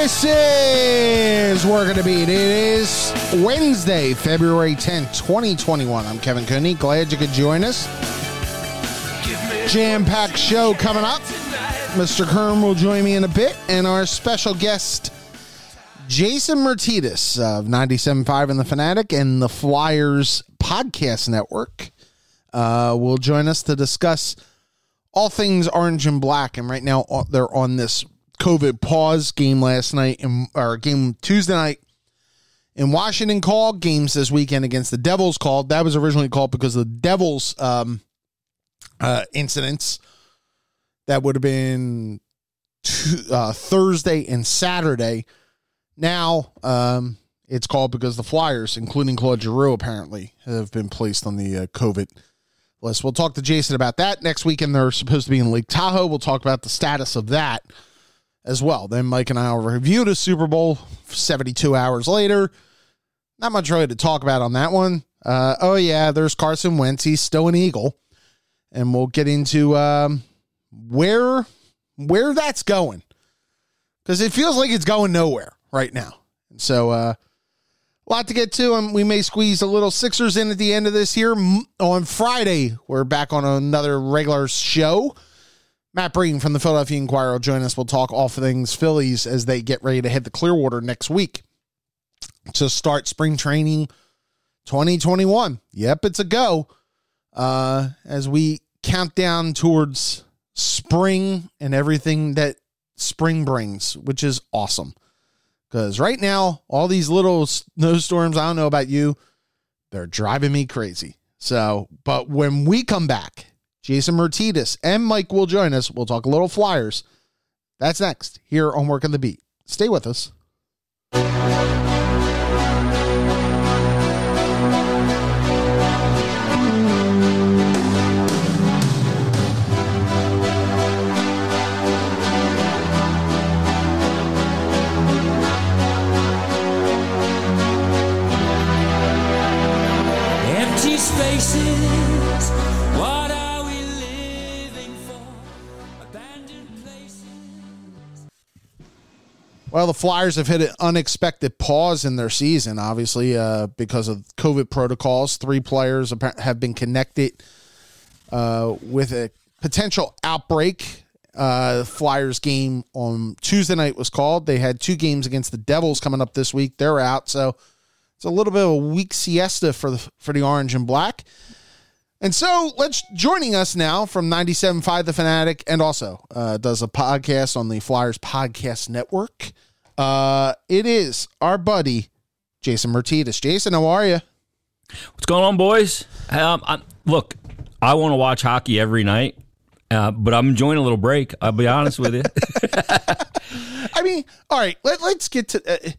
This is Working the Beat. It is Wednesday, February 10th, 2021. I'm Kevin Cooney. Glad you could join us. Jam packed show coming up. Mr. Kern will join me in a bit, and our special guest, Jason Myrtetus of 97.5 and The Fanatic and the Flyers Podcast Network, uh, will join us to discuss all things orange and black. And right now, uh, they're on this COVID pause game last night, and, or game Tuesday night in Washington called games this weekend against the Devils called. That was originally called because of the Devils um, uh, incidents. That would have been uh, Thursday and Saturday. Now um, it's called because the Flyers, including Claude Giroux, apparently have been placed on the uh, COVID list. We'll talk to Jason about that next weekend. They're supposed to be in Lake Tahoe. We'll talk about the status of that as well. Then Mike and I will review the Super Bowl 72 hours later. Not much really to talk about on that one. Uh, oh, yeah, there's Carson Wentz. He's still an Eagle. And we'll get into um, where where that's going. Because it feels like it's going nowhere right now. And so, uh, a lot to get to. Um, we may squeeze a little Sixers in at the end of this here. On Friday, we're back on another regular show. Matt Breen from the Philadelphia Inquirer will join us. We'll talk all things Phillies as they get ready to hit the Clearwater next week to start spring training 2021. Yep, it's a go. Uh, as we count down towards spring and everything that spring brings, which is awesome. Because right now, all these little snowstorms, I don't know about you, they're driving me crazy. So, but when we come back, Jason Myrtetus and Mike will join us. We'll talk a little Flyers. That's next here on Work on the Beat. Stay with us. Empty spaces. Well, the Flyers have hit an unexpected pause in their season, obviously, uh, because of COVID protocols. Three players have been connected uh, with a potential outbreak. Uh, Flyers game on Tuesday night was called. They had two games against the Devils coming up this week. They're out, so it's a little bit of a weak siesta for the for the Orange and Black. And so let's joining us now from 97.5 The Fanatic and also uh, does a podcast on the Flyers Podcast Network. Uh, it is our buddy, Jason Myrtetus. Jason, how are you? What's going on, boys? Um, I, look, I want to watch hockey every night, uh, but I'm enjoying a little break. I'll be honest with you. I mean, all right, let, let's get to. Uh,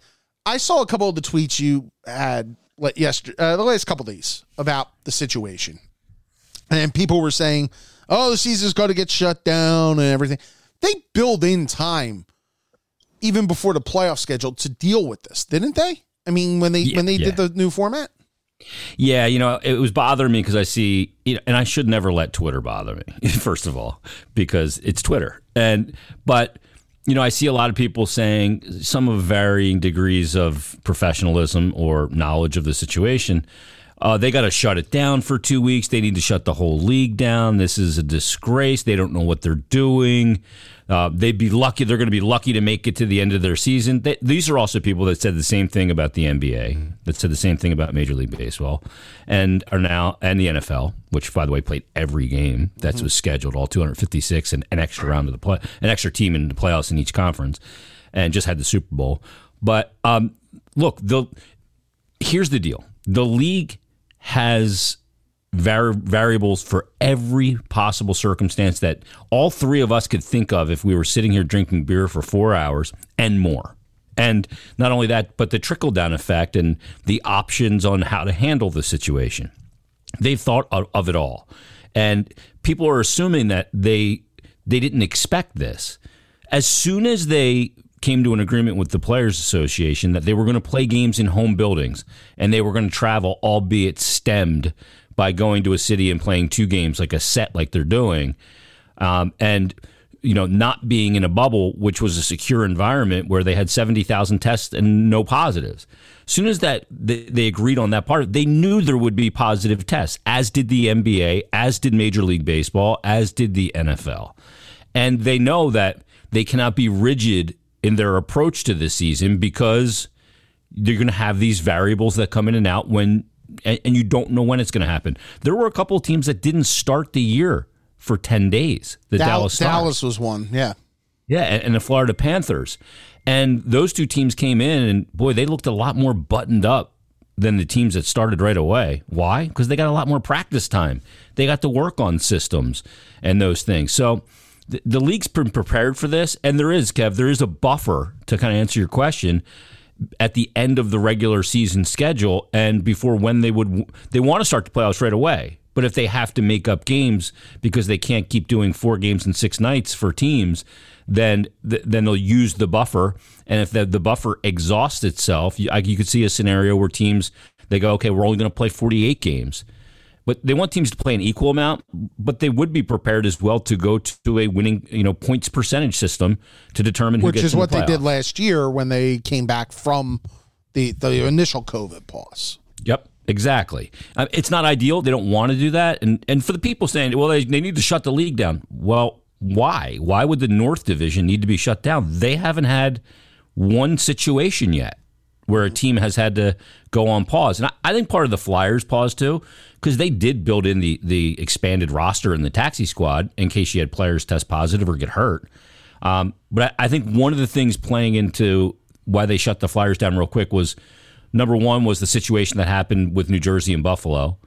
I saw a couple of the tweets you had let yesterday, uh, the last couple of days about the situation, and people were saying, "Oh, the season's got to get shut down and everything." They build in time, even before the playoff schedule, to deal with this, didn't they? I mean, when they Yeah, when they yeah. did the new format. yeah, you know, it was bothering me because I see, you know, and I should never let Twitter bother me. First of all, because it's Twitter, and but you know, I see a lot of people saying some of varying degrees of professionalism or knowledge of the situation. Uh, they got to shut it down for two weeks. They need to shut the whole league down. This is a disgrace. They don't know what they're doing. Uh, they'd be lucky. They're going to be lucky to make it to the end of their season. They, these are also people that said the same thing about the NBA, that said the same thing about Major League Baseball, and are now and the NFL, which by the way played every game that was scheduled, all 256, and an extra round of the play, an extra team in the playoffs in each conference, and just had the Super Bowl. But um, look, the here's the deal: the league has vari- variables for every possible circumstance that all three of us could think of if we were sitting here drinking beer for four hours and more. And not only that, but the trickle down effect and the options on how to handle the situation. They've thought of, of it all. And people are assuming that they they didn't expect this. As soon as they came to an agreement with the Players Association that they were going to play games in home buildings and they were going to travel, albeit stemmed by going to a city and playing two games like a set, like they're doing, um, and you know, not being in a bubble, which was a secure environment where they had 70,000 tests and no positives. As soon as that they, they agreed on that part, they knew there would be positive tests, as did the NBA, as did Major League Baseball, as did the NFL. And they know that they cannot be rigid in their approach to this season because you're going to have these variables that come in and out when and, and you don't know when it's going to happen. There were a couple of teams that didn't start the year for 10 days. The Dal- Dallas Stars. Dallas was one. Yeah. Yeah, and, and the Florida Panthers. And those two teams came in and boy, they looked a lot more buttoned up than the teams that started right away. Why? Because they got a lot more practice time. They got to work on systems and those things. So the, the league's been prepared for this, and there is, Kev, there is a buffer to kind of answer your question at the end of the regular season schedule and before when they would they want to start the playoffs right away. But if they have to make up games because they can't keep doing four games in six nights for teams, then th- then they'll use the buffer. And if the, the buffer exhausts itself, you, you could see a scenario where teams they go, okay, we're only going to play 48 games. But they want teams to play an equal amount, but they would be prepared as well to go to a winning, you know, points percentage system to determine who Which is in the what they did last year when they came back from the the initial COVID pause. Yep, exactly. Uh, it's not ideal. They don't want to do that. And and for the people saying, well, they, they need to shut the league down. Well, why? Why would the North Division need to be shut down? They haven't had one situation yet where a team has had to go on pause. And I, I think part of the Flyers pause too, because they did build in the the expanded roster in the taxi squad in case you had players test positive or get hurt. Um, but I, I think one of the things playing into why they shut the Flyers down real quick was number one was the situation that happened with New Jersey and Buffalo,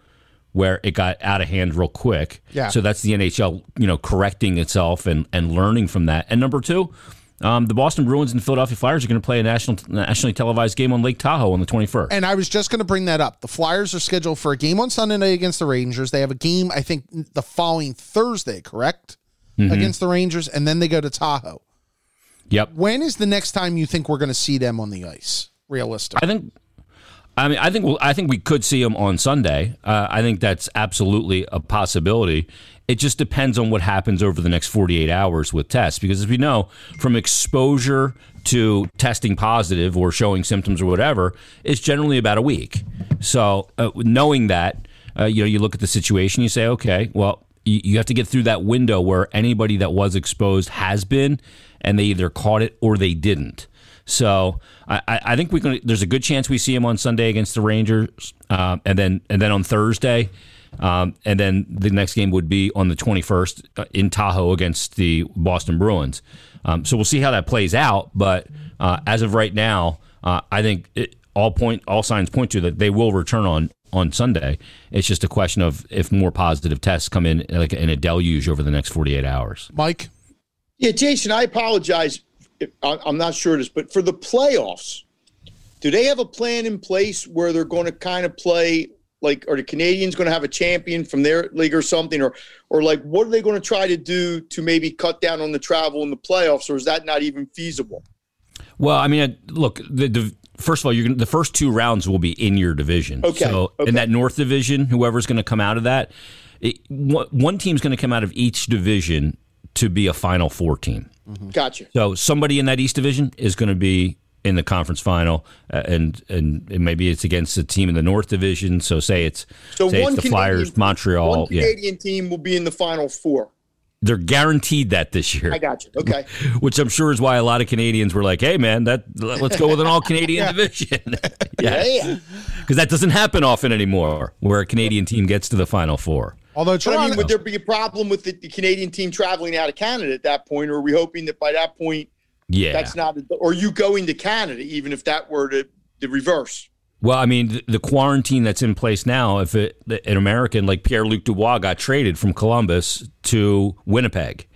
where it got out of hand real quick. Yeah. So that's the NHL, you know, correcting itself and and learning from that. And number two. Um, the Boston Bruins and Philadelphia Flyers are going to play a national, nationally televised game on Lake Tahoe on the 21st. And I was just going to bring that up. The Flyers are scheduled for a game on Sunday night against the Rangers. They have a game, I think, the following Thursday, correct? Mm-hmm. Against the Rangers, and then they go to Tahoe. Yep. When is the next time you think we're going to see them on the ice? Realistic. I think. I mean, I think we'll, I think we could see them on Sunday. Uh, I think that's absolutely a possibility. It just depends on what happens over the next 48 hours with tests, because as we know, from exposure to testing positive or showing symptoms or whatever, it's generally about a week. So, uh, knowing that, uh, you know, you look at the situation, you say, okay, well, you, have to get through that window where anybody that was exposed has been, and they either caught it or they didn't. So I, I I think we can. There's a good chance we see him on Sunday against the Rangers, uh, and then and then on Thursday, um, and then the next game would be on the 21st uh, in Tahoe against the Boston Bruins. Um, so we'll see how that plays out. But uh, as of right now, uh, I think it, all point all signs point to that they will return on on Sunday. It's just a question of if more positive tests come in like in a deluge over the next 48 hours. Mike? Yeah, Jason, I apologize. If, I- I'm not sure this, but for the playoffs, do they have a plan in place where they're going to kind of play like, are the Canadians going to have a champion from their league or something, or, or like, what are they going to try to do to maybe cut down on the travel in the playoffs, or is that not even feasible? Well, I mean, uh, look, the, the first of all, you're gonna, the first two rounds will be in your division. Okay, So okay. in that North Division, whoever's going to come out of that, it, one one team's going to come out of each division to be a Final Four team. Gotcha. So somebody in that East Division is going to be in the conference final, uh, and, and and maybe it's against a team in the North Division. So say it's So say one it's the Canadian, Flyers, Montreal. one Yeah, Canadian team will be in the final four. they're guaranteed that this year. I got you. Okay. which I'm sure is why a lot of Canadians were like, "Hey, man, that let's go with an all Canadian division." Yeah, yeah, yeah. because that doesn't happen often anymore, where a Canadian team gets to the Final Four. Although But I mean, would there be a problem with the, the Canadian team traveling out of Canada at that point, or are we hoping that by that point Yeah, that's not, or you going to Canada, even if that were to the reverse? Well, I mean, the, the quarantine that's in place now, if it, an American like Pierre Luc Dubois got traded from Columbus to Winnipeg,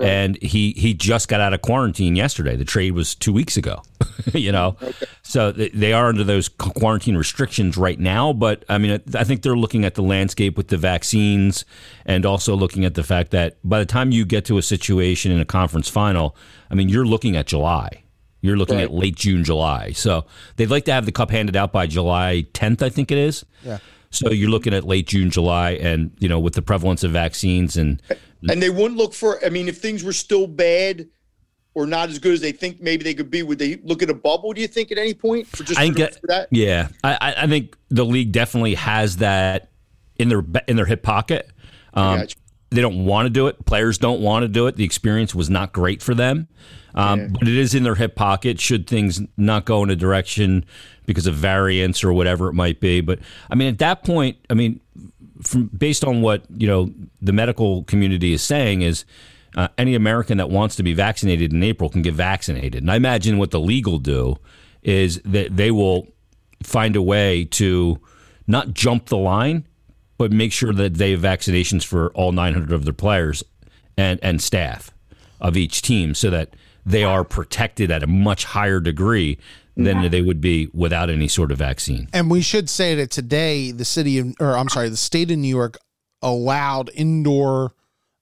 and he he just got out of quarantine yesterday. The trade was two weeks ago, you know, so th- they are under those quarantine restrictions right now. But I mean, I think they're looking at the landscape with the vaccines, and also looking at the fact that by the time you get to a situation in a conference final, I mean, you're looking at July. You're looking Right. at late June, July. So they'd like to have the cup handed out by July 10th, I think it is. Yeah. So you're looking at late June, July, and you know, with the prevalence of vaccines and And they wouldn't look for. I mean, if things were still bad or not as good as they think maybe they could be, would they look at a bubble? Do you think at any point for just I think for that? Yeah, I, I- think the league definitely has that in their in their hip pocket. Um, they don't want to do it. Players don't want to do it. The experience was not great for them, um, but it is in their hip pocket. Should things not go in a direction because of variance or whatever it might be, but I mean, at that point, I mean, from based on what you know the medical community is saying is uh, any American that wants to be vaccinated in April can get vaccinated. And I imagine what the will do is that they will find a way to not jump the line, but make sure that they have vaccinations for all 900 of their players and and staff of each team, so that they are protected at a much higher degree than they would be without any sort of vaccine. And we should say that today the city of, or I'm sorry, the state of New York allowed indoor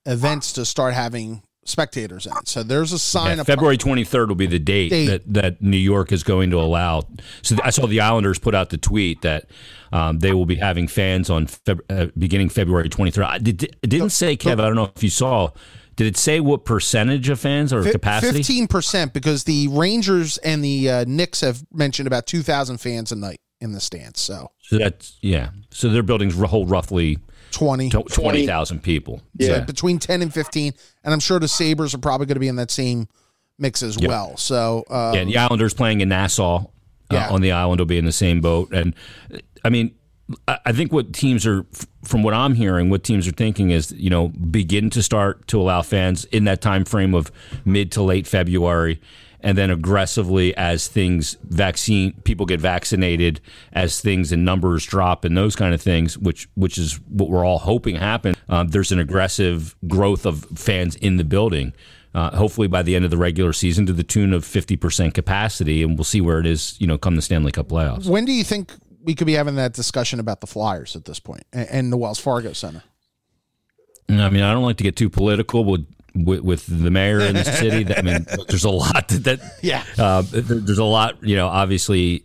events to start having spectators in. So there's a sign Yeah, of February 23rd will be the date, Date. that, that New York is going to allow. So I saw the Islanders put out the tweet that um, they will be having fans on Feb- uh, beginning February 23rd. I did, didn't say, Kev, I don't know if you saw, did it say what percentage of fans or capacity? Fifteen percent because the Rangers and the uh, Knicks have mentioned about two thousand fans a night in the stands. So So that's, yeah. So their buildings hold roughly twenty. tw- 20,000 people. So Yeah. between ten and fifteen, and I'm sure the Sabres are probably going to be in that same mix as well. So uh, Yeah, and the Islanders playing in Nassau uh, Yeah. on the island will be in the same boat. And I mean, I think what teams are, from what I'm hearing, what teams are thinking is, you know, begin to start to allow fans in that time frame of mid to late February, and then aggressively as things vaccine people get vaccinated, as things and numbers drop and those kind of things, which which is what we're all hoping happen. Um, there's an aggressive growth of fans in the building uh, hopefully by the end of the regular season to the tune of 50% capacity and we'll see where it is you know come the stanley cup playoffs when do you think we could be having that discussion about the Flyers at this point and, and the Wells Fargo Center? i mean i don't like to get too political with with, with the mayor in the city i mean there's a lot that, that Yeah. uh, there- there's a lot you know obviously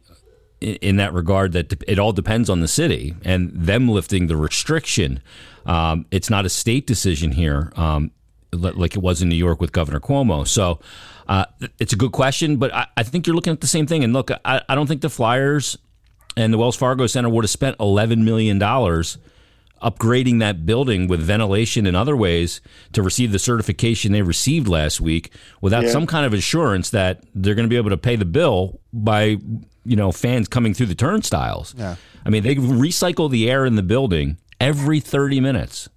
in, in that regard that it all depends on the city and them lifting the restriction um, it's not a state decision here um, like it was in new york with governor cuomo so uh, it's a good question but I, I think you're looking at the same thing and look I, I don't think the flyers and the wells fargo center would have spent $11 million upgrading that building with ventilation and other ways to receive the certification they received last week without some kind of assurance that they're going to be able to pay the bill by you know fans coming through the turnstiles. Yeah. I mean they recycle the air in the building every 30 minutes.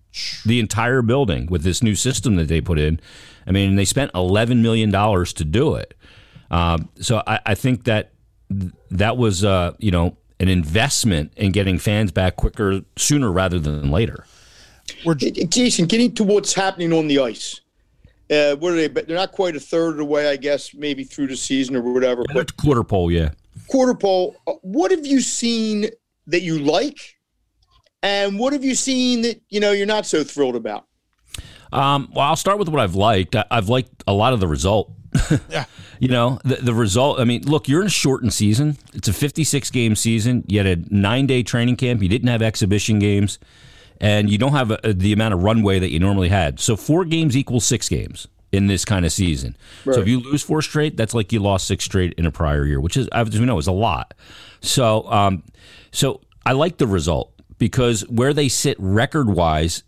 The entire building with this new system that they put in. I mean, they spent 11 million dollars to do it. Um, so I, I think that that was uh, you know an investment in getting fans back quicker, sooner rather than later. Jason, getting to what's happening on the ice. Uh, what are they? But they're not quite a third of the way, I guess, maybe through the season or whatever. But Quarter pole, yeah. quarter pole, uh, what have you seen that you like, and what have you seen that you know you're not so thrilled about? Um, well, I'll start with what I've liked. I've liked a lot of the result. Yeah. You know, the, the result, I mean, look, you're in a shortened season. It's a 56 game season. You had a nine day training camp. You didn't have exhibition games, and you don't have a, the amount of runway that you normally had. So, four games equals six games in this kind of season. So, if you lose four straight, that's like you lost six straight in a prior year, which is, as we know, is a lot. So, um, so I like the result because where they sit record wise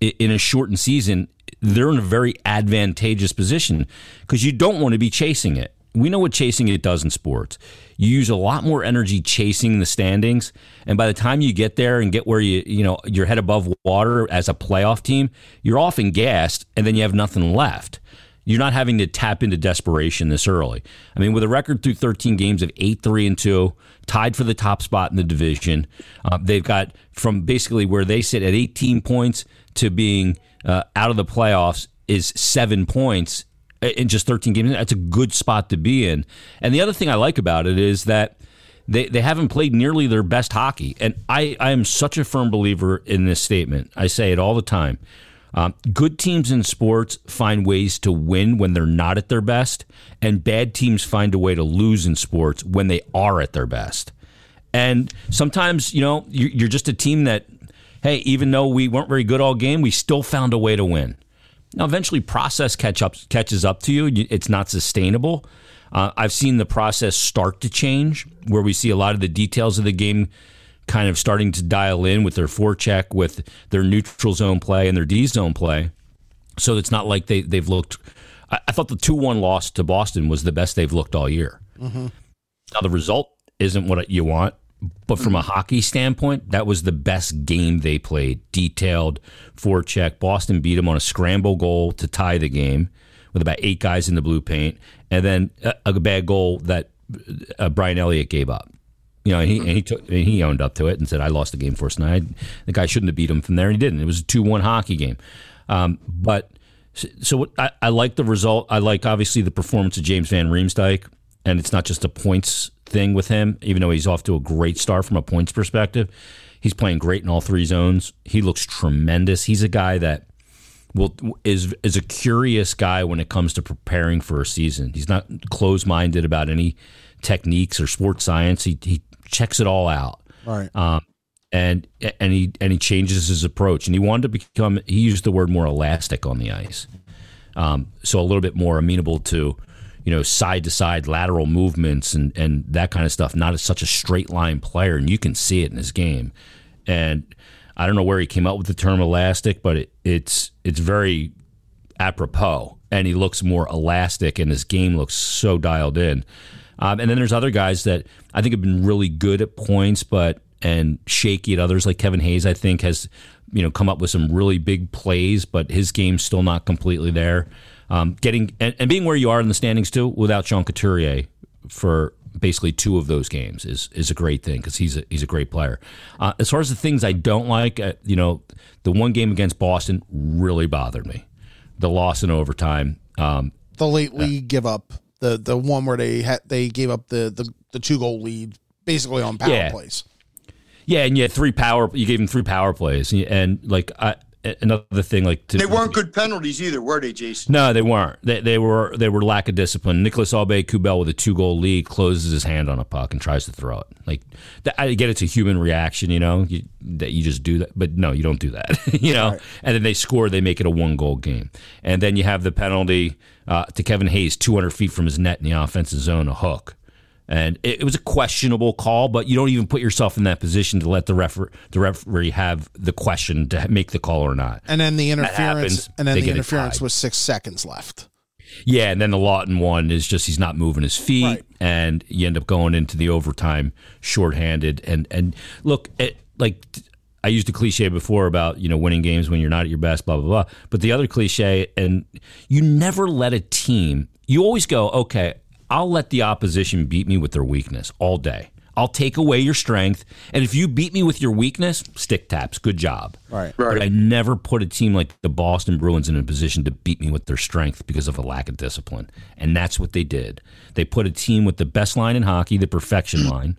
in a shortened season, they're in a very advantageous position because you don't want to be chasing it. We know what chasing it does in sports. You use a lot more energy chasing the standings, and by the time you get there and get where you you know you're head above water as a playoff team, you're often gassed, and then you have nothing left. You're not having to tap into desperation this early. I mean, with a record through 13 games of 8 3 and 2, tied for the top spot in the division, uh, they've got from basically where they sit at 18 points to being uh, out of the playoffs is seven points in just 13 games. That's a good spot to be in. And the other thing I like about it is that they, they haven't played nearly their best hockey. And I, I am such a firm believer in this statement. I say it all the time. Um, good teams in sports find ways to win when they're not at their best, and bad teams find a way to lose in sports when they are at their best. And sometimes, you know, you're you're just a team that, hey, even though we weren't very good all game, we still found a way to win. Now, eventually, process catch up catches up to you. It's not sustainable. Uh, I've seen the process start to change, where we see a lot of the details of the game kind of starting to dial in with their forecheck, with their neutral zone play and their D zone play. So it's not like they they've looked. I, I thought the two one loss to Boston was the best they've looked all year. Now the result isn't what you want, but from a hockey standpoint, that was the best game they played. Detailed forecheck. Boston beat them on a scramble goal to tie the game with about eight guys in the blue paint, and then a, a bad goal that uh, Brian Elliott gave up. You know, and he and he took and he owned up to it and said, "I lost the game for us." And I, the guy shouldn't have beat him from there, and he didn't. It was a two-one hockey game. Um, but so, so what, I, I like the result. I like obviously the performance of James Van Riemsdyk, and it's not just a points thing with him. Even though he's off to a great start from a points perspective, he's playing great in all three zones. He looks tremendous. He's a guy that will is is a curious guy when it comes to preparing for a season. He's not closed minded about any techniques or sports science. He he checks it all out Right. um, and and he and he changes his approach. And he wanted to become. He used the word more elastic on the ice, um, so a little bit more amenable to, you know, side to side lateral movements and and that kind of stuff. Not as such a straight line player, and you can see it in his game. And I don't know where he came up with the term elastic, but it, it's it's very apropos, and he looks more elastic, and his game looks so dialed in. Um, and then there's other guys that I think have been really good at points, but and shaky at others. Like Kevin Hayes, I think has you know come up with some really big plays, but his game's still not completely there. Um, getting and, and being where you are in the standings too, without Sean Couturier for basically two of those games is is a great thing because he's a, he's a great player. Uh, as far as the things I don't like, uh, you know, the one game against Boston really bothered me. The loss in overtime. Um, the late lead give up the the one where they had they gave up the the, the two goal lead basically on power Yeah. plays. yeah, and you had three power. You gave him three power plays, and like I, another thing, like to, They weren't good penalties either, were they, Jason? No, they weren't. They, they were they were lack of discipline. Nicolas Aubé-Kubel with a two goal lead closes his hand on a puck and tries to throw it. Like that, I get it's a human reaction, you know, you, that you just do that, but no, you don't do that, you know. And then they score, they make it a one goal game, and then you have the penalty uh, to Kevin Hayes, two hundred feet from his net in the offensive zone, a hook. And it, it was a questionable call, but you don't even put yourself in that position to let the refer- the referee have the question to make the call or not. And then the interference happens, and then the interference was six seconds left. Yeah, and then the Laughton one is just he's not moving his feet, Right. and you end up going into the overtime shorthanded. And and look, it, like I used a cliche before about you know winning games when you're not at your best, blah blah blah. But the other cliche, and you never let a team. You always go, okay, I'll let the opposition beat me with their weakness all day. I'll take away your strength, and if you beat me with your weakness, stick taps. Good job. Right. Right. But I never put a team like the Boston Bruins in a position to beat me with their strength because of a lack of discipline. And that's what they did. They put a team with the best line in hockey, the perfection line,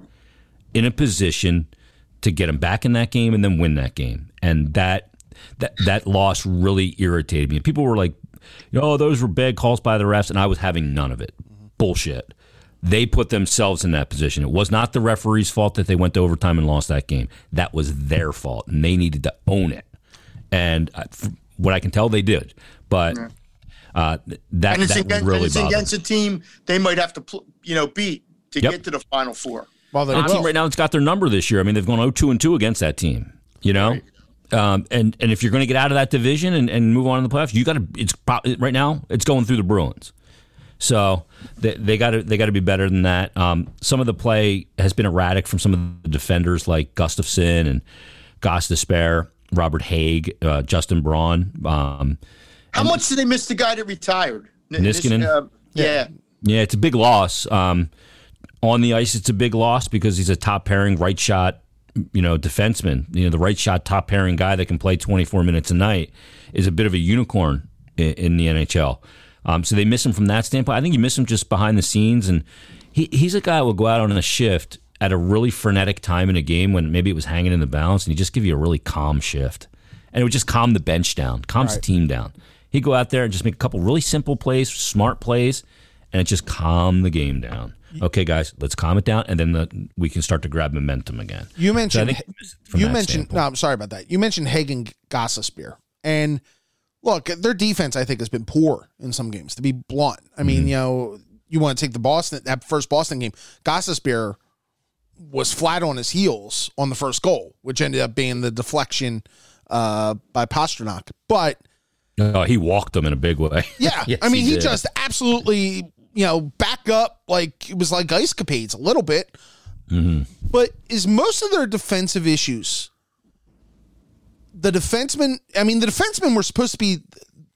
in a position to get them back in that game and then win that game. And that that that loss really irritated me. People were like, "Oh, those were bad calls by the refs," and I was having none of it. Bullshit. They put themselves in that position. It was not the referee's fault that they went to overtime and lost that game. That was their fault, and they needed to own it. And uh, what I can tell, they did. But uh, that, And it's, that against, really and it's against a team they might have to, pl- you know, beat to Yep. get to the final four. Well, they a team right now that's got their number this year. I mean, they've gone 0-2 and 2 against that team. You know, um, and and if you're going to get out of that division and, and move on in the playoffs, you got to. It's pro- right now it's going through the Bruins. So they they got to they got to be better than that. Um, some of the play has been erratic from some of the defenders like Gustafsson and Gostisbehere, Robert Hagg, uh, Justin Braun. Um, How much did they miss the guy that retired? N- Niskanen? Nis- uh, yeah. Yeah, it's a big loss. Um, on the ice, it's a big loss because he's a top pairing right shot, you know, defenseman. You know, the right shot top pairing guy that can play 24 minutes a night is a bit of a unicorn in, in the NHL. Um, so they miss him from that standpoint. I think you miss him just behind the scenes, and he, he's a guy who will go out on a shift at a really frenetic time in a game when maybe it was hanging in the balance, and he just give you a really calm shift, and it would just calm the bench down, calms the team down. He'd go out there and just make a couple really simple plays, smart plays, and it just calmed the game down. Okay, guys, let's calm it down, and then the, we can start to grab momentum again. You mentioned from you mentioned standpoint. no, I'm sorry about that. You mentioned Hagen Gostisbehere. And look, their defense I think has been poor in some games. To be blunt, I mean, you know, you want to take the Boston that first Boston game, Gostisbehere was flat on his heels on the first goal, which ended up being the deflection uh, by Pastrnak. But Oh, he walked them in a big way. yeah, Yes, I mean, he, did. just absolutely, you know, back up like it was like ice capades a little bit. But is most of their defensive issues the defensemen? I mean, the defensemen were supposed to be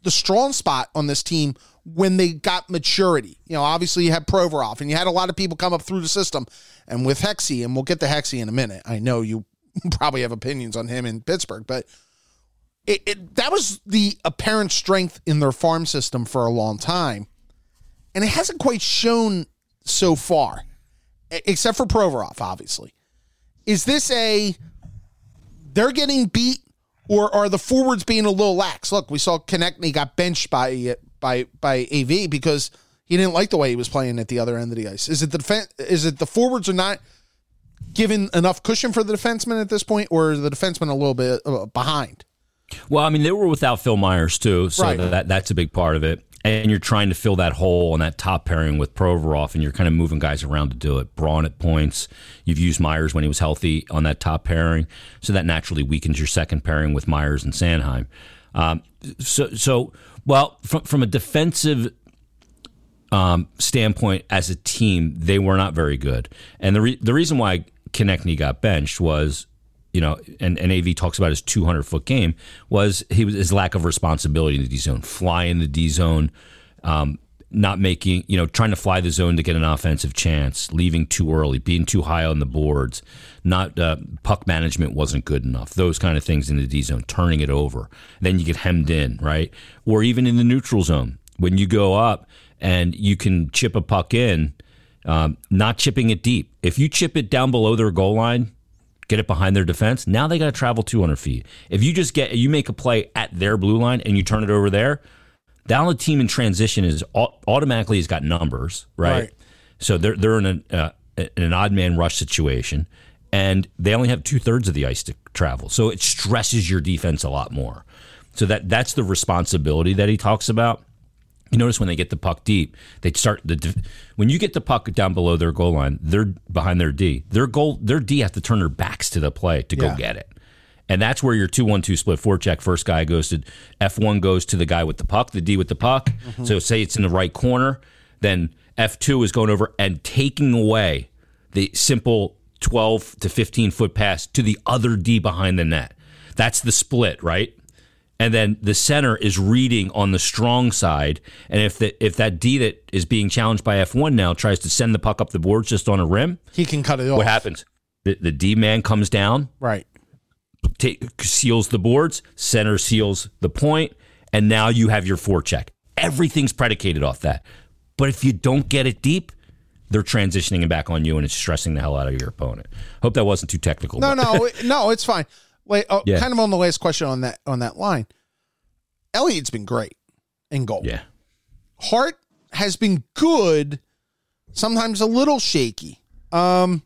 the strong spot on this team when they got maturity. You know, obviously you had Provorov and you had a lot of people come up through the system, and with Hexy, and we'll get to Hexy in a minute. I know you probably have opinions on him in Pittsburgh, but it, it that was the apparent strength in their farm system for a long time, and it hasn't quite shown so far, except for Provorov, obviously. Is this a they're getting beat, or are the forwards being a little lax? Look, we saw Konecny got benched by by by AV because he didn't like the way he was playing at the other end of the ice. Is it the defense? Is it the forwards are not giving enough cushion for the defenseman at this point, or is the defenseman a little bit uh, behind? Well, I mean, they were without Phil Myers too, so Right. that that's a big part of it. And you're trying to fill that hole on that top pairing with Provorov, and you're kind of moving guys around to do it. Braun at points. You've used Myers when he was healthy on that top pairing, so that naturally weakens your second pairing with Myers and Sanheim. Um, so, so well, from from a defensive um, standpoint as a team, they were not very good. And the re- the reason why Konecny got benched was, you know, and, and AV talks about his 200 foot game was he was his lack of responsibility in the D zone, fly in the D zone, um, not making, you know, trying to fly the zone to get an offensive chance, leaving too early, being too high on the boards, not uh, puck management wasn't good enough. Those kind of things in the D zone, turning it over, then you get hemmed in, right? Or even in the neutral zone when you go up and you can chip a puck in, um, not chipping it deep. If you chip it down below their goal line, get it behind their defense. Now they got to travel 200 feet. If you just get you make a play at their blue line and you turn it over there, down the team in transition is au- automatically has got numbers, right? Right. So they're they're in a, uh, in an odd man rush situation, and they only have two thirds of the ice to travel. So it stresses your defense a lot more. So that that's the responsibility that he talks about. You notice when they get the puck deep, they start the when you get the puck down below their goal line, they're behind their D. Their goal, their D has to turn their backs to the play to Yeah. go get it, and that's where your two one two split forecheck. First guy goes to F one goes to the guy with the puck, the D with the puck. Mm-hmm. So say it's in the right corner, then F two is going over and taking away the simple twelve to fifteen foot pass to the other D behind the net. That's the split, right? And then the center is reading on the strong side. And if the if that D that is being challenged by F one now tries to send the puck up the boards just on a rim, He can cut it off. what happens? The, the D man comes down, Right. ta seals the boards, center seals the point, and now you have your forecheck. Everything's predicated off that. But if you don't get it deep, they're transitioning it back on you, and it's stressing the hell out of your opponent. Hope that wasn't too technical. No, no, no. It's fine. Wait, oh, Yeah. kind of on the last question on that on that line. Elliott's been great in goal. yeah. Hart has been good, sometimes a little shaky. Um,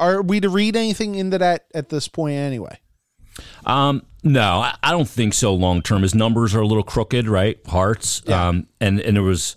are we to read anything into that at this point anyway? Um, no, I, I don't think so. Long term, his numbers are a little crooked, right? Hart's. Yeah. Um, and and there was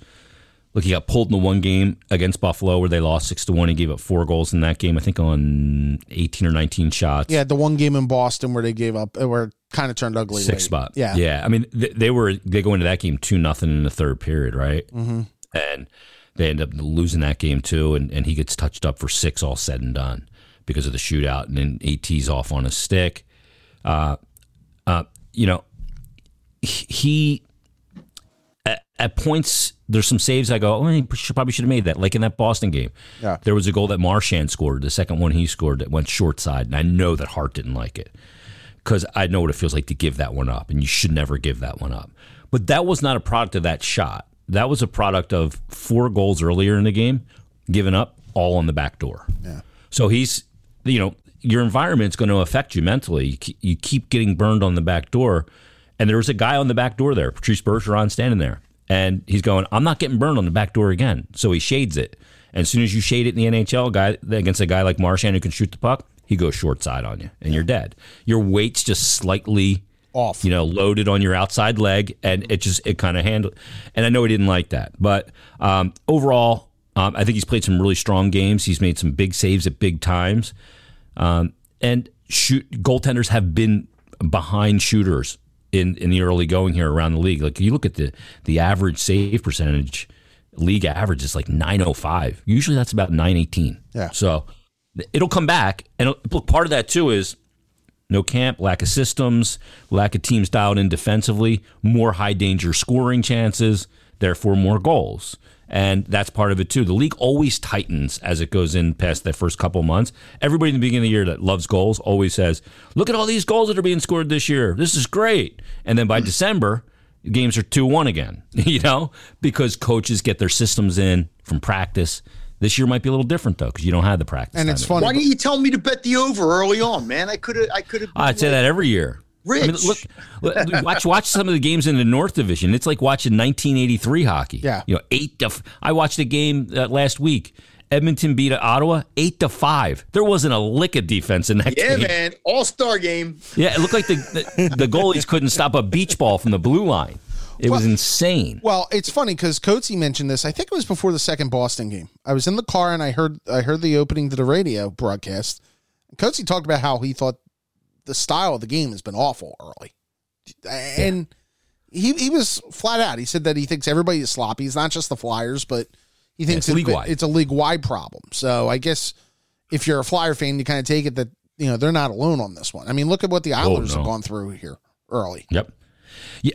look, he got pulled in the one game against Buffalo where they lost six to one. He gave up four goals in that game. I think on eighteen or nineteen shots. Yeah, the one game in Boston where they gave up, where it kind of turned ugly. six late. spot. Yeah, yeah. I mean, they, they were they go into that game two nothing in the third period, right? Mm-hmm. And they end up losing that game too. And and he gets touched up for six, all said and done, because of the shootout. And then AT's off on a stick. Uh, uh, you know, he at, at points there's some saves I go, oh, he should, probably should have made that. Like in that Boston game, Yeah. there was a goal that Marchand scored, the second one he scored that went short side, and I know that Hart didn't like it because I know what it feels like to give that one up, and you should never give that one up. But that was not a product of that shot. That was a product of four goals earlier in the game, given up all on the back door. Yeah. So he's, you know, your environment's going to affect you mentally. You keep getting burned on the back door. And there was a guy on the back door there, Patrice Bergeron, standing there. And he's going, I'm not getting burned on the back door again. So he shades it. And as soon as you shade it in the NHL guy against a guy like Marchand who can shoot the puck, he goes short side on you and you're dead. Your weight's just slightly Off. you know, loaded on your outside leg, and it just it kind of handled. And I know he didn't like that, but um, overall, um, I think he's played some really strong games. He's made some big saves at big times, um, and shoot goaltenders have been behind shooters in in the early going here around the league. Like you look at the the average save percentage, league average is like nine oh five. Usually that's about nine eighteen. Yeah. So it'll come back, and look, part of that too is no camp, lack of systems, lack of teams dialed in defensively, more high danger scoring chances, therefore more goals. And that's part of it too. The league always tightens as it goes in past the first couple months. Everybody in the beginning of the year that loves goals always says, "Look at all these goals that are being scored this year. This is great." And then by mm. December, games are 2-1 again, you know, because coaches get their systems in from practice. This year might be a little different though because you don't have the practice. And it's funny. Why didn't you tell me to bet the over early on, man? I could have. I could have. I'd say that every year. I mean, look, watch watch some of the games in the North Division. It's like watching 1983 hockey. Yeah. you know, eight to. f- I watched a game uh, last week. Edmonton beat Ottawa eight to five. There wasn't a lick of defense in that Yeah, game. Yeah, man. All star game. Yeah, it looked like the, the the goalies couldn't stop a beach ball from the blue line. It was insane. Well, it's funny because Coatsy mentioned this. I think it was before the second Boston game. I was in the car and I heard I heard the opening to the radio broadcast. Coatsy talked about how he thought the style of the game has been awful early, and he he was flat out. He said that he thinks everybody is sloppy. It's not just the Flyers, but he thinks it's it's, it's a league wide problem. So I guess if you're a Flyer fan, you kind of take it that you know they're not alone on this one. I mean, look at what the oh, Islanders Oh, no. have gone through here early. Yep.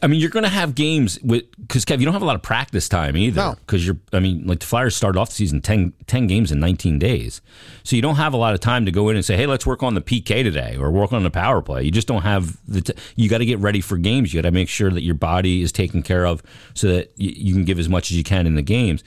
I mean, you're going to have games with because Kev, you don't have a lot of practice time either. No. because you're. I mean, like the Flyers started off the season 10, 10 games in 19 days, so you don't have a lot of time to go in and say, "Hey, let's work on the PK today" or work on the power play. You just don't have the. T- you got to get ready for games. You got to make sure that your body is taken care of so that you, you can give as much as you can in the games.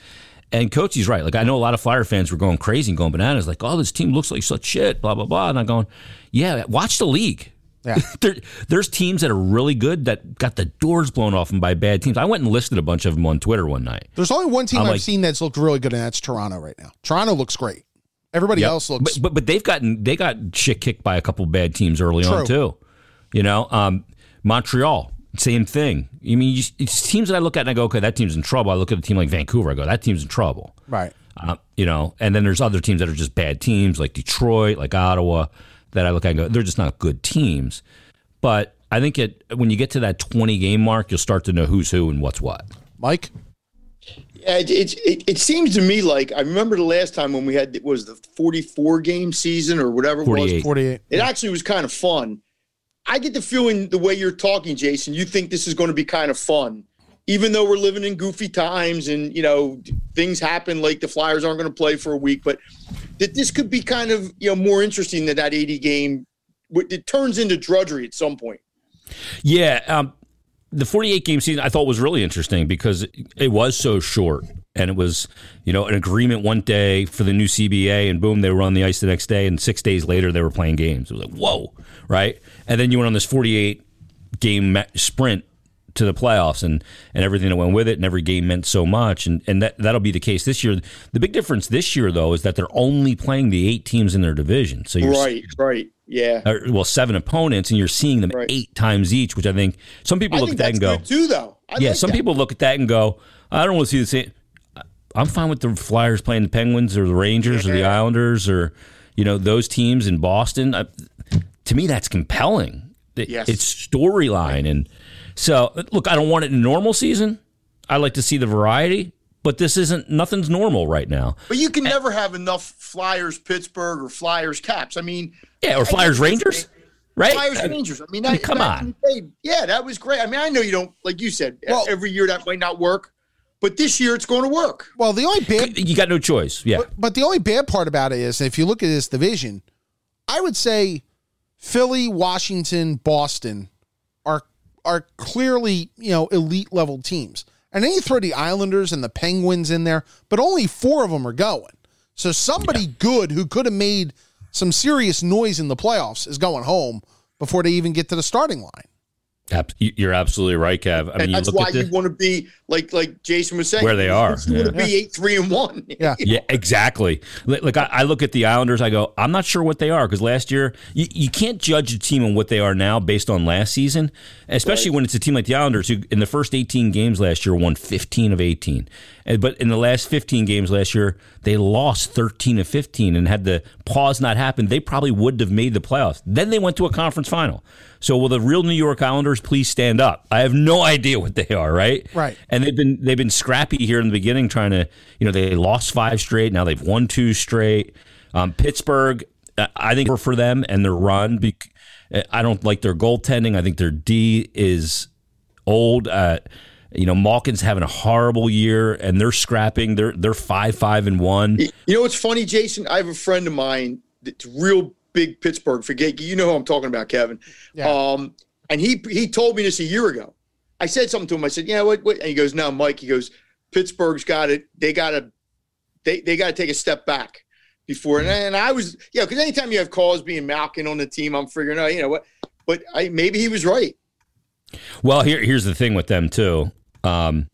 And coach, he's right. Like I know a lot of Flyer fans were going crazy and going bananas, like, "Oh, this team looks like such shit," blah blah blah. And I'm going, "Yeah, watch the league." Yeah. there, there's teams that are really good that got the doors blown off them by bad teams. I went and listed a bunch of them on Twitter one night. There's only one team I'm I've like- seen that's looked really good, and that's Toronto right now. Toronto looks great. Everybody Yep. else looks but, but but they've gotten they got shit kicked by a couple bad teams early on too. You know, um, Montreal, same thing. I mean, you, it's teams that I look at and I go, okay, that team's in trouble. I look at a team like Vancouver, I go, that team's in trouble. right. Uh, you know, and then there's other teams that are just bad teams, like Detroit, like Ottawa, that I look at and go, they're just not good teams. But I think it when you get to that 20 game mark, you'll start to know who's who and what's what. Mike, Yeah, It, it, it, it seems to me like I remember the last time when we had it was the 44 game season or whatever it was. 48. 48. It actually was kind of fun. I get the feeling the way you're talking, Jason, you think this is going to be kind of fun, even though we're living in goofy times and you know things happen. Like the Flyers aren't going to play for a week, but that this could be kind of you know more interesting than that 80 game. It turns into drudgery at some point. Yeah, um, the 48 game season I thought was really interesting because it, was so short and it was, you know, an agreement one day for the new CBA and boom, they were on the ice the next day and 6 days later they were playing games. It was like, "Whoa." Right? And then you went on this 48 game sprint to the playoffs and, and everything that went with it and every game meant so much and, and that, that'll be the case this year. The big difference this year though is that they're only playing the eight teams in their division. So you're Right, right, yeah. or, well, seven opponents, and you're seeing them Right. eight times each, which I think some people I look at that and go, too, though. I yeah, like some that. people look at that and go, I don't want to see the same. I'm fine with the Flyers playing the Penguins or the Rangers or the Islanders or you know those teams in Boston. I, to me, that's compelling. It- Yes. It's storyline, and so look, I don't want it in normal season. I like to see the variety, but this isn't. Nothing's normal right now. But you can never have enough Flyers Pittsburgh or Flyers Caps. I mean, Yeah, or I Flyers Rangers, right? Flyers I- Rangers. I mean, I mean, that, come back on. in yeah, that was great. I mean, I know you don't like you said Well- every year that might not work, but this year it's going to work. well, the only bad, you got no choice. Yeah. but, but the only bad part about it is if you look at this division, I would say Philly, Washington, Boston are are clearly you know elite level teams, and then you throw the Islanders and the Penguins in there, but only four of them are going. So somebody good who could have made some serious noise in the playoffs is going home before they even get to the starting line. Ab- You're absolutely right, Kev. I mean, and you that's look why at the, you want to be like like Jason was saying Where they are, You want to be eight three and one. Yeah. Yeah, exactly. Li- Like I, I look at the Islanders, I go, I'm not sure what they are because last year you, you can't judge a team on what they are now based on last season, especially when it's a team like the Islanders who in the first 18 games last year won 15 of 18, And- but in the last 15 games last year they lost 13 of 15 and had the pause not happened, they probably would have made the playoffs. Then they went to a conference final. So will the real New York Islanders please stand up? I have no idea what they are, right? Right. and they've been they've been scrappy here in the beginning, trying to you know they lost five straight. Now they've won two straight. Um, Pittsburgh, I think for them and their run. Bec- I don't like their goaltending. I think their D is old. Uh, you know, Malkin's having a horrible year, and they're scrapping. They're they're five five and one. You know what's funny, Jason? I have a friend of mine that's real big Pittsburgh. Forget you know who I'm talking about, Kevin. Yeah. Um, and he he told me this a year ago. I said something to him. I said, "Yeah, what?" what? And he goes, "No, Mike." He goes, "Pittsburgh's got it. They got to they they got to take a step back before." And, and I was, yeah, because anytime you have Crosby and Malkin on the team, I'm figuring out, you know what? But I maybe he was right. Well, here here's the thing with them too. Um,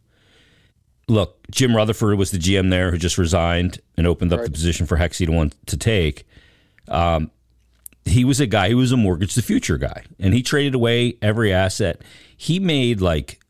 look, Jim Rutherford was the GM there who just resigned and opened up the position for Hexie to want to take. Um, he was a guy who was a mortgage the future guy, and he traded away every asset. He made like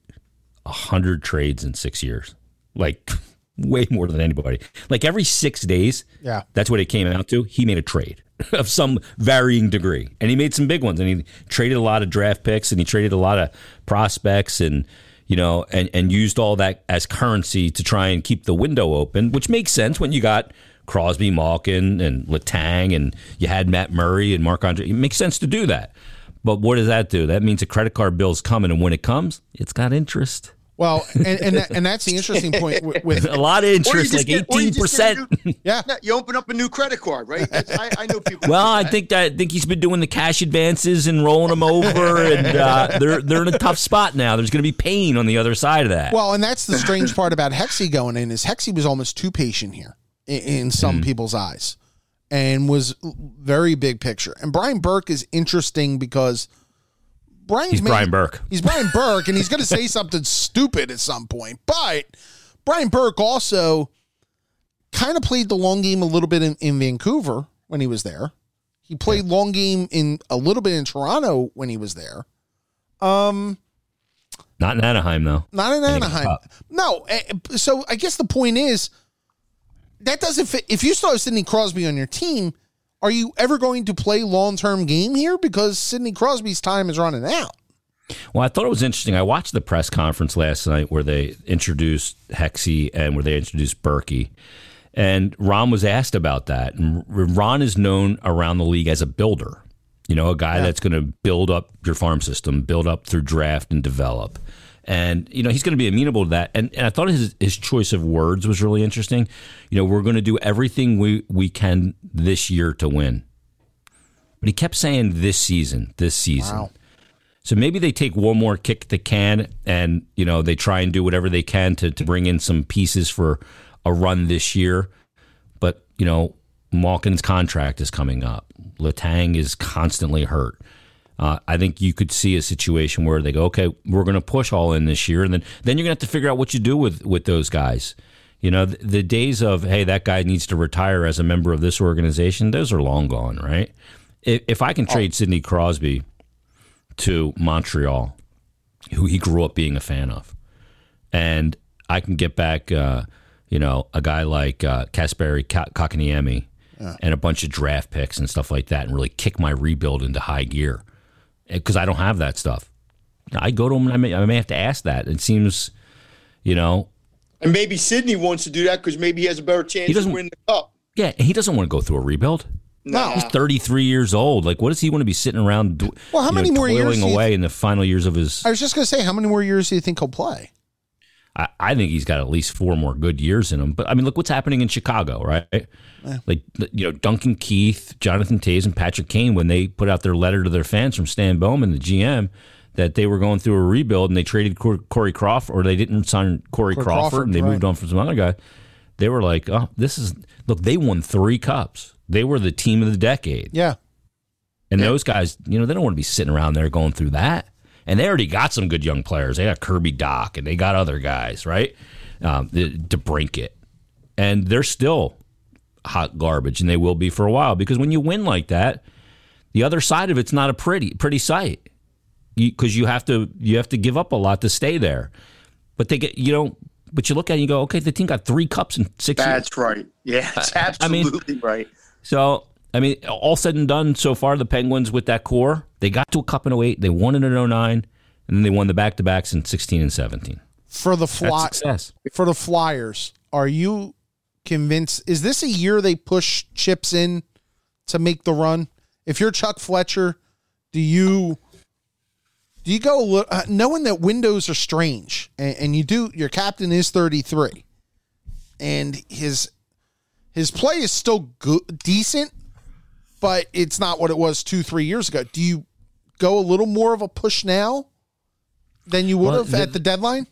a hundred trades in six years, like way more than anybody. Like every six days, Yeah. that's what it came out to. He made a trade of some varying degree, and he made some big ones. And he traded a lot of draft picks, and he traded a lot of prospects, and you know, and and used all that as currency to try and keep the window open, which makes sense when you got Crosby, Malkin, and Letang, and you had Matt Murray and Marc-Andre. It makes sense to do that. But what does that do? That means a credit card bill's coming, and when it comes, it's got interest. Well, and and, that, and that's the interesting point with, with A lot of interest, like get- or you eighteen just get percent. yeah. You open up a new credit card, right? I, I know people. Well, I think that I think he's been doing the cash advances and rolling them over, and uh, they're they're in a tough spot now. There's going to be pain on the other side of that. Well, and that's the strange part about Hexie going in is Hexie was almost too patient here in, in some people's eyes, and was very big picture. And Brian Burke is interesting because Brian's he's made- Brian Burke. He's Brian Burke, and he's going to say something stupid at some point. But Brian Burke also kind of played the long game a little bit in, in Vancouver when he was there. He played long game in a little bit in Toronto when he was there. Um, Not in Anaheim though. not in Anaheim. No. eh, So I guess the point is that doesn't fit. If you still have Sidney Crosby on your team, are you ever going to play long term game here? Because Sidney Crosby's time is running out. Well, I thought it was interesting. I watched the press conference last night where they introduced Hexie and where they introduced Burkie. And Ron was asked about that. And Ron is known around the league as a builder, you know, a guy that's going to build up your farm system, build up through draft and develop. And, you know, he's going to be amenable to that. And, and I thought his, his choice of words was really interesting. You know, we're going to do everything we, we can this year to win. But he kept saying this season, this season. Wow. So maybe they take one more kick the can and, you know, they try and do whatever they can to, to bring in some pieces for a run this year. But, you know, Malkin's contract is coming up. Letang is constantly hurt. Uh, I think you could see a situation where they go, okay, we're going to push all in this year, and then then you're going to have to figure out what you do with with those guys. You know, the, the days of hey, that guy needs to retire as a member of this organization, those are long gone, right? If, if I can trade Sidney Crosby to Montreal, who he grew up being a fan of, and I can get back, uh, you know, a guy like uh, Kasperi Ka- Kotkaniemi and a bunch of draft picks and stuff like that, and really kick my rebuild into high gear Eh, because I don't have that stuff. I go to him and I may, I may have to ask that. It seems, you know, And maybe Sydney wants to do that because maybe he has a better chance He to doesn't- win the cup. yeah, he doesn't want to go through a rebuild. No, He's 33 years old. Like, what does he want to be sitting around? do- Well, how you know, many more years toiling do you away in the final years of his? I was just going to say, how many more years do you think he'll play? I, I think he's got at least four more good years in him. But I mean, look what's happening in Chicago, right? Like you know, Duncan Keith, Jonathan Toews, and Patrick Kane when they put out their letter to their fans from Stan Bowman, the GM, that they were going through a rebuild and they traded Cor- Corey Crawford or they didn't sign Corey, Corey Crawford, Crawford, and they right. moved on from some other guy. They were like, oh, this is look. They won three cups. They were the team of the decade. Yeah. And those guys, you know, they don't want to be sitting around there going through that. And they already got some good young players. They got Kirby Dach, and they got other guys, right? Um, the- DeBrincat, and they're still hot garbage, and they will be for a while because when you win like that, the other side of it's not a pretty pretty sight because you, have to you have to give up a lot to stay there. But they get you know, but you look at it and you go, okay, the team got three cups in six years. That's right. Yeah, that's I mean- absolutely right. So, I mean, all said and done so far, the Penguins with that core, they got to a cup in 08, they won it in 09, and then they won the back to backs in 16 and 17. For the fly, for the Flyers, are you convinced? Is this a year they push chips in to make the run? If you're Chuck Fletcher, do you do you go uh, knowing that windows are strange and, and you do? Your captain is 33, and his his play is still good, decent, but it's not what it was two three years ago. Do you go a little more of a push now than you would Well, have the- at the deadline?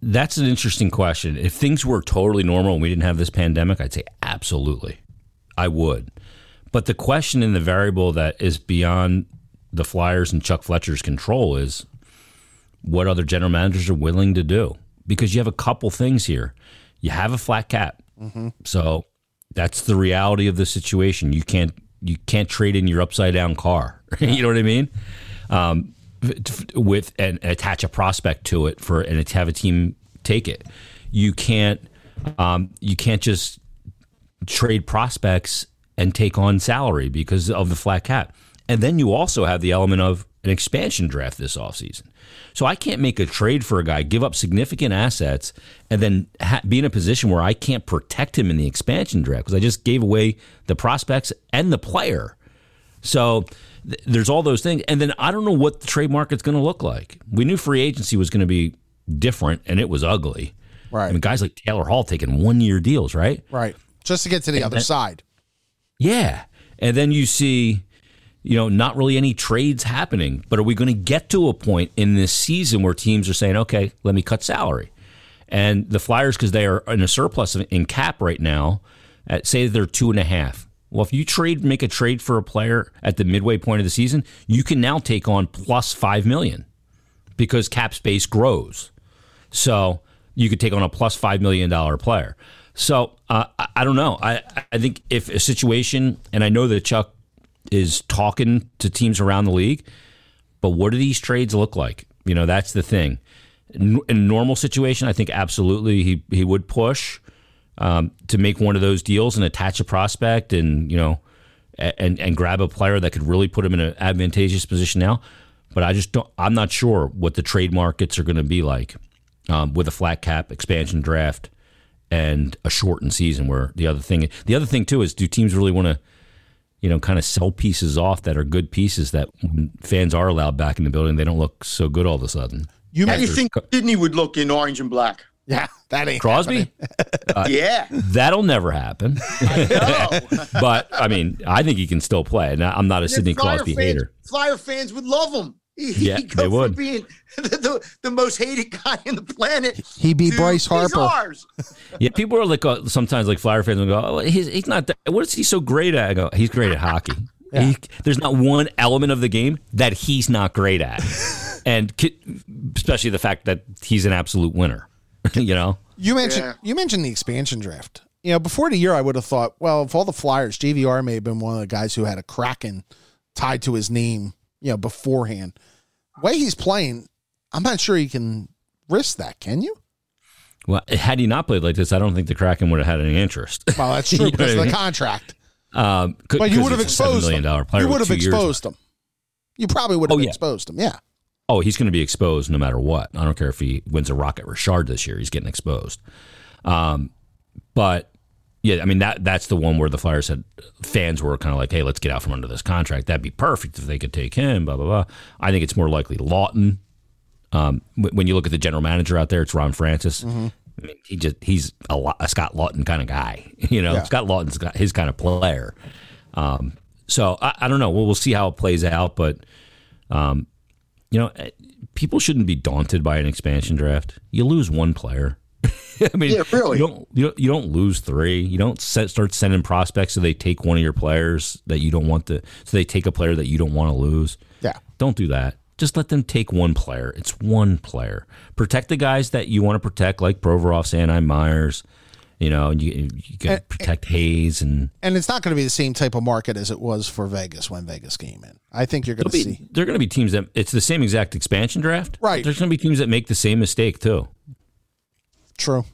That's an interesting question. If things were totally normal and we didn't have this pandemic, I'd say absolutely. I would. But the question and the variable that is beyond the Flyers and Chuck Fletcher's control is what other general managers are willing to do. Because you have a couple things here. You have a flat cap. Mm-hmm. So that's the reality of the situation. You can't you can't trade in your upside down car. you know what I mean? Um, with and attach a prospect to it for and have a team take it. You can't um, you can't just trade prospects and take on salary because of the flat cap. And then you also have the element of an expansion draft this offseason. So I can't make a trade for a guy, give up significant assets, and then ha- be in a position where I can't protect him in the expansion draft because I just gave away the prospects and the player. So th- there's all those things. And then I don't know what the trade market's going to look like. We knew free agency was going to be different, and it was ugly. Right. I mean, guys like Taylor Hall taking one year deals, right? Right. Just to get to the other side. Yeah. And then you see, you know, not really any trades happening. But are we going to get to a point in this season where teams are saying, okay, let me cut salary? And the Flyers, because they are in a surplus in cap right now, at, say they're two and a half. Well, if you trade, make a trade for a player at the midway point of the season, you can now take on plus five million because cap space grows. So you could take on a plus five million dollar player. So uh, I, I don't know. I I think if a situation, and I know that Chuck is talking to teams around the league, but what do these trades look like? You know, that's the thing. In a normal situation, I think absolutely he he would push um, to make one of those deals and attach a prospect and you know and and grab a player that could really put him in an advantageous position now. But I just don't. I'm not sure what the trade markets are going to be like um, with a flat cap expansion draft and a shortened season. Where the other thing, the other thing too is, do teams really want to, you know, kind of sell pieces off that are good pieces that when fans are allowed back in the building, they don't look so good all of a sudden. You How do you mentioned think Sydney would look in orange and black? Yeah, that ain't Crosby, happening. Uh, yeah. that'll never happen. No. but I mean, I think he can still play. And I'm not a Sidney Flyer Crosby fans, hater. Flyer fans would love him. He, Yeah, he'd they would. being the, the, the most hated guy in the planet. He beat to Bryce Harper. ours. Yeah, people are like uh, sometimes like Flyer fans will go, oh, he's, he's not. That, what is he so great at? I go, he's great at hockey. He, there's not one element of the game that he's not great at, and especially the fact that he's an absolute winner. you know, You mentioned Yeah. you mentioned the expansion draft. You know, before the year, I would have thought, well, of all the Flyers, JVR may have been one of the guys who had a Kraken tied to his name. You know, beforehand. Way he's playing, I'm not sure he can risk that. Can you? well, had he not played like this, I don't think the Kraken would have had any interest. Well, that's true because of I the contract. um, c- But you would have it's a $7 exposed million him. player You would have years exposed him. You probably would have Oh, yeah. exposed him. Yeah. Oh, he's going to be exposed no matter what. I don't care if he wins a Rocket Richard this year; he's getting exposed. Um, but yeah, I mean that that's the one where the Flyers said fans were kind of like, "Hey, let's get out from under this contract. That'd be perfect if they could take him." Blah blah blah. I think it's more likely Laughton. Um, wh- when you look at the general manager out there, it's Ron Francis. Mm-hmm. I mean, he just he's a, a Scott Laughton kind of guy. You know, Yeah. Scott Laughton's got his kind of player. Um, so I, I don't know. We'll, we'll see how it plays out, but um, you know, eh, people shouldn't be daunted by an expansion draft. You lose one player. I mean, Yeah, really. You don't, you don't you don't lose three. You don't set, start sending prospects so they take one of your players that you don't want to. So they take a player that you don't want to lose. Yeah. Don't do that. Just let them take one player. It's one player. Protect the guys that you want to protect, like Provorov, Sanheim, Myers. You know, you, you got to protect Hayes and And it's not going to be the same type of market as it was for Vegas when Vegas came in. I think you're going to be, see. there are going to be teams that it's the same exact expansion draft. Right. There's going to be teams that make the same mistake too. True.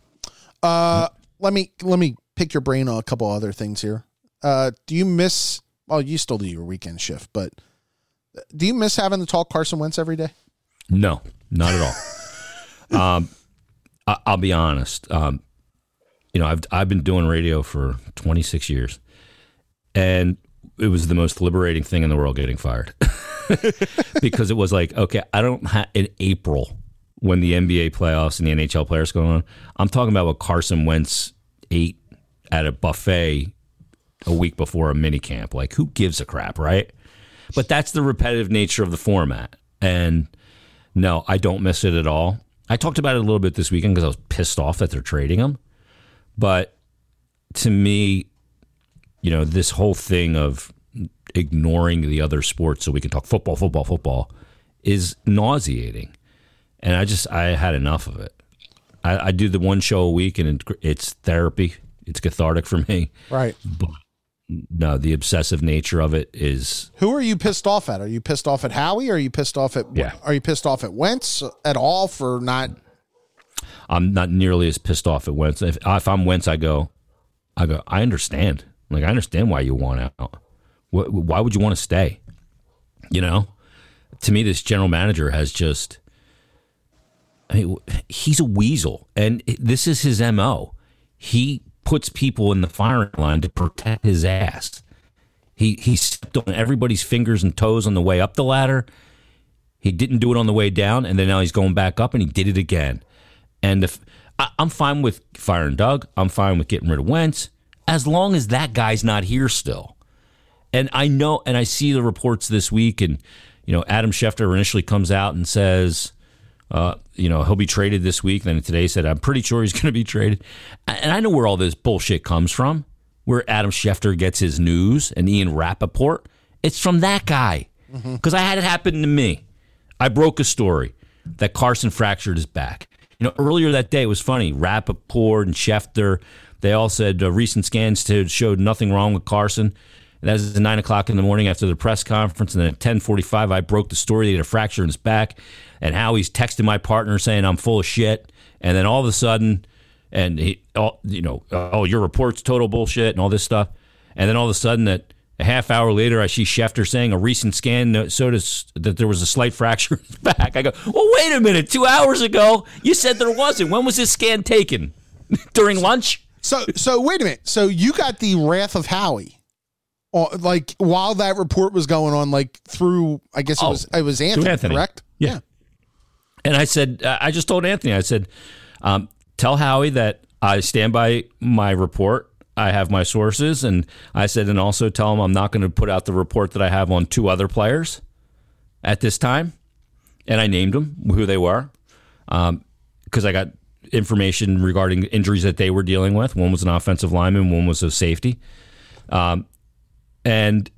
Uh, let me let me pick your brain on a couple other things here. Uh, do you miss? Well, you still do your weekend shift, but do you miss having to talk Carson Wentz every day? No, not at all. um, I, I'll be honest. Um, you know, I've I've been doing radio for 26 years, and it was the most liberating thing in the world getting fired because it was like, okay, I don't have in April when the NBA playoffs and the NHL players going on. I'm talking about what Carson Wentz ate at a buffet a week before a mini camp. Like, who gives a crap, right? But that's the repetitive nature of the format, and no, I don't miss it at all. I talked about it a little bit this weekend because I was pissed off that they're trading him. But to me, you know, this whole thing of ignoring the other sports so we can talk football, football, football is nauseating. And I just, I had enough of it. I, I do the one show a week and it, it's therapy. It's cathartic for me. Right. But no, the obsessive nature of it is Who are you pissed off at? Are you pissed off at Howie? Are you pissed off at? Yeah. Are you pissed off at Wentz at all for not? I'm not nearly as pissed off at Wentz. If, if I'm Wentz, I go, I go, I understand. Like, I understand why you want out. Why would you want to stay? You know, to me, this general manager has just, I mean, he's a weasel, and this is his mo. He puts people in the firing line to protect his ass. He he stepped on everybody's fingers and toes on the way up the ladder. He didn't do it on the way down, and then now he's going back up, and he did it again. And if I, I'm fine with firing Doug, I'm fine with getting rid of Wentz, as long as that guy's not here still. And I know, and I see the reports this week, and you know, Adam Schefter initially comes out and says, uh, you know, he'll be traded this week. Then today said, I'm pretty sure he's going to be traded. And I know where all this bullshit comes from, where Adam Schefter gets his news and Ian Rapoport. It's from that guy. Because I had it happen to me. I broke a story that Carson fractured his back. You know, earlier that day, it was funny. Rapoport and Schefter, they all said uh, recent scans to- showed nothing wrong with Carson. That was 9 o'clock in the morning after the press conference. And then at 1045, I broke the story. They had a fracture in his back. And how he's texting my partner saying I'm full of shit. And then all of a sudden, and he, all, you know, oh, your report's total bullshit and all this stuff. And then all of a sudden, that a half hour later, I see Schefter saying a recent scan showed that there was a slight fracture in his back. I go, well, wait a minute. Two hours ago, you said there wasn't. When was this scan taken? During lunch? So so wait a minute. So you got the wrath of Howie, like while that report was going on, like through I guess it Oh, was it was Anthony, Anthony. correct? Yeah. And I said, uh, I just told Anthony, I said, um, tell Howie that I stand by my report. I have my sources. And I said, and also tell him I'm not going to put out the report that I have on two other players at this time. And I named them, who they were, because I got information regarding injuries that they were dealing with. One was an offensive lineman, one was a safety. Um, and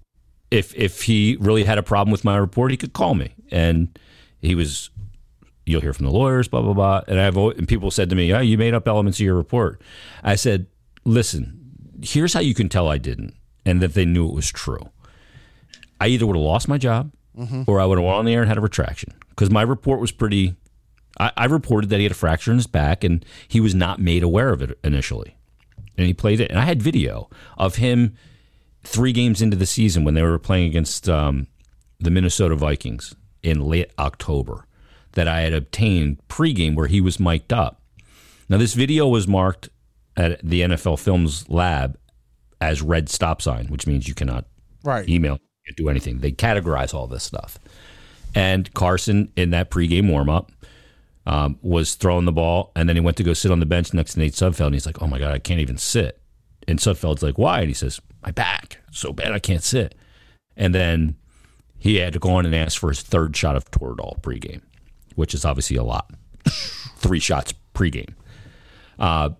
if if he really had a problem with my report, he could call me. And he was you'll hear from the lawyers, blah blah blah. And I've and people said to me, "Oh, you made up elements of your report." I said, "Listen, here's how you can tell I didn't, and that they knew it was true. I either would have lost my job, mm-hmm. or I would have went on the air and had a retraction because my report was pretty. I, I reported that he had a fracture in his back, and he was not made aware of it initially, and he played it. And I had video of him three games into the season when they were playing against um, the Minnesota Vikings in late October that I had obtained pregame where he was mic'd up. Now, this video was marked at the NFL Films lab as red stop sign, which means you cannot Right. email, can't do anything. They categorize all this stuff. And Carson, in that pregame warm up, um, was throwing the ball, and then he went to go sit on the bench next to Nate Sudfeld, and he's like, "Oh my god, I can't even sit." And Sudfeld's like, "Why?" And he says, "My back so bad I can't sit." And then he had to go on and ask for his third shot of Toradol pregame, which is obviously a lot. Three shots pregame. Uh,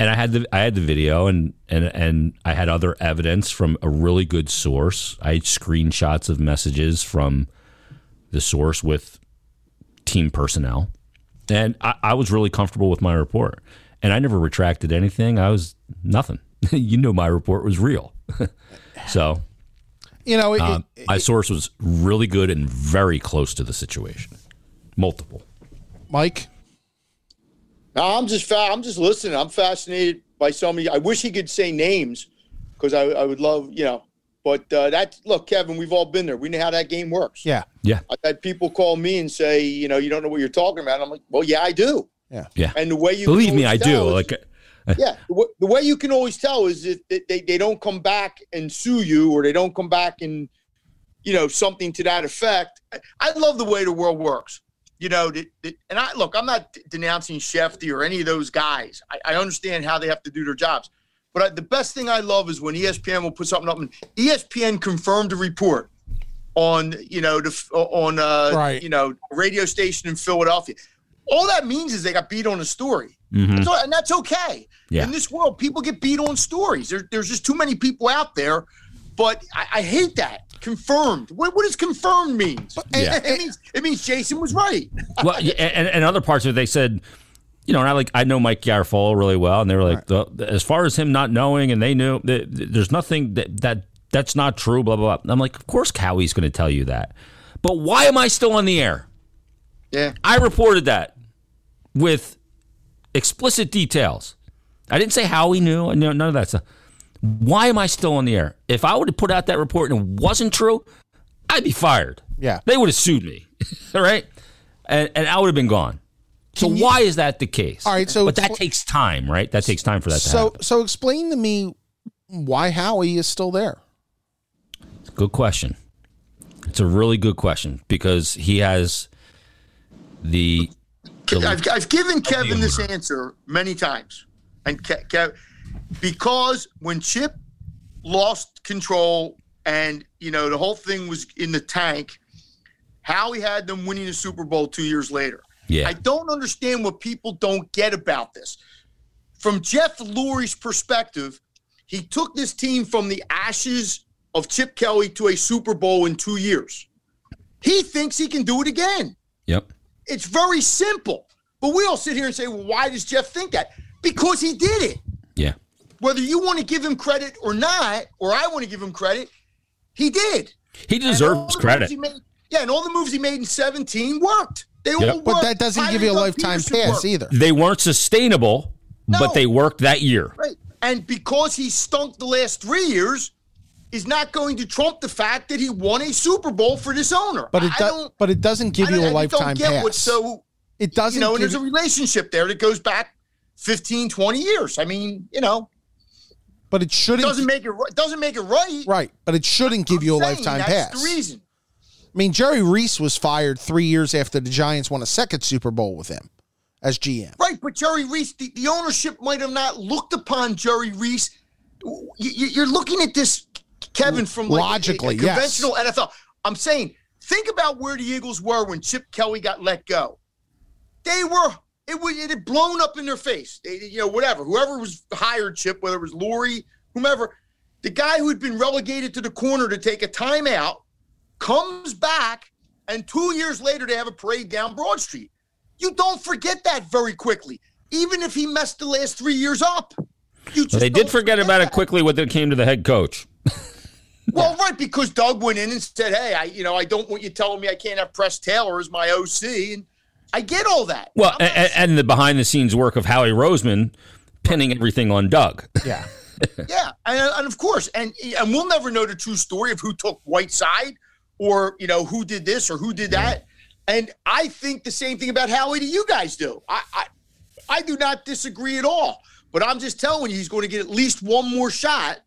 and I had the I had the video and and and I had other evidence from a really good source. I had screenshots of messages from the source with team personnel, and I, I was really comfortable with my report. And I never retracted anything. I was nothing. you know, my report was real. so You know, it, um, it- my source was really good and very close to the situation. Multiple. Mike. No, I'm just fa- I'm just listening. I'm fascinated by some of you. I wish he could say names because I, I would love, you know. But uh, that look, Kevin, we've all been there. We know how that game works. Yeah. Yeah. I've had people call me and say, you know, you don't know what you're talking about. I'm like, well, yeah, I do. Yeah. Yeah. And the way you Believe me, I do. is- Like, yeah, the, the way you can always tell is that they, they, don't come back and sue you, or they don't come back and you know something to that effect. I, I love the way the world works. You know, and I look, I'm not denouncing Shefty or any of those guys. I, I understand how they have to do their jobs, but I, the best thing I love is when ESPN will put something up, and ESPN confirmed a report on you know the on uh, Right. you know radio station in Philadelphia. All that means is they got beat on a story. Mm-hmm. That's all- and that's okay. Yeah. In this world, people get beat on stories. There, there's just too many people out there. But I, I hate that. Confirmed. What, what does confirmed means? Yeah. it means it means Jason was right. well, and, and other parts of it, they said, you know, and I like I know Mike Garafolo really well, and they were like, the, as far as him not knowing, and they knew, th- th- there's nothing that that that's not true. Blah blah blah. And I'm like, of course, Howie's going to tell you that, but why am I still on the air? Yeah. I reported that with explicit details. I didn't say how he knew. No, none of that stuff. Why am I still on the air? If I would have put out that report and it wasn't true, I'd be fired. Yeah. They would have sued me. All right. And, and I would have been gone. So you- why is that the case? All right, so but that expl- takes time, right? That takes time for that to So happen. so explain to me why Howie is still there. Good question. It's a really good question because he has the I've, I've given Kevin this answer many times, and Ke- Kev, because when Chip lost control and you know the whole thing was in the tank, Howie had them winning the Super Bowl two years later. yeah. I don't understand what people don't get about this. From Jeff Lurie's perspective, he took this team from the ashes of Chip Kelly to a Super Bowl in two years. He thinks he can do it again. yep. It's very simple. But we all sit here and say, well, why does Jeff think that? Because he did it. Yeah. Whether you want to give him credit or not, or I want to give him credit, he did. He deserves credit. he made- yeah, and all the moves he made in 17 worked. They all worked. But that doesn't give you a lifetime Peterson pass worked. either. They weren't sustainable, No. but they worked that year. Right. And because he stunk the last three years, is not going to trump the fact that he won a Super Bowl for this owner. But it does but it doesn't give you a I lifetime don't get pass. what's so it doesn't you know, and there's a relationship there that goes back 15, 20 years. I mean, you know, but it shouldn't doesn't make it ri- doesn't make it right. right, but it shouldn't give you a I'm lifetime that's pass. the reason. I mean, Jerry Reese was fired three years after the Giants won a second Super Bowl with him as GM. Right, but Jerry Reese, the, the ownership might have not looked upon Jerry Reese. You, you- are looking at this, Kevin, from like Logically, a, yes. conventional NFL. I'm saying, think about where the Eagles were when Chip Kelly got let go. They were it was it had blown up in their face. They, you know, whatever, whoever was hired Chip, whether it was Lurie, whomever, the guy who had been relegated to the corner to take a timeout comes back, and two years later they have a parade down Broad Street. You don't forget that very quickly, even if he messed the last three years up. You just They did don't forget about it quickly when it came to the head coach. Well, right, because Doug went in and said, "Hey, I, you know, I don't want you telling me I can't have Press Taylor as my OC," and I get all that. Well, I'm not and, and the behind the scenes work of Howie Roseman pinning everything on Doug. Yeah. Yeah, and, and of course, and and we'll never know the true story of who took Whiteside, or you know who did this or who did that. And I think the same thing about Howie that you guys do. I, I I do not disagree at all. But I'm just telling you, he's going to get at least one more shot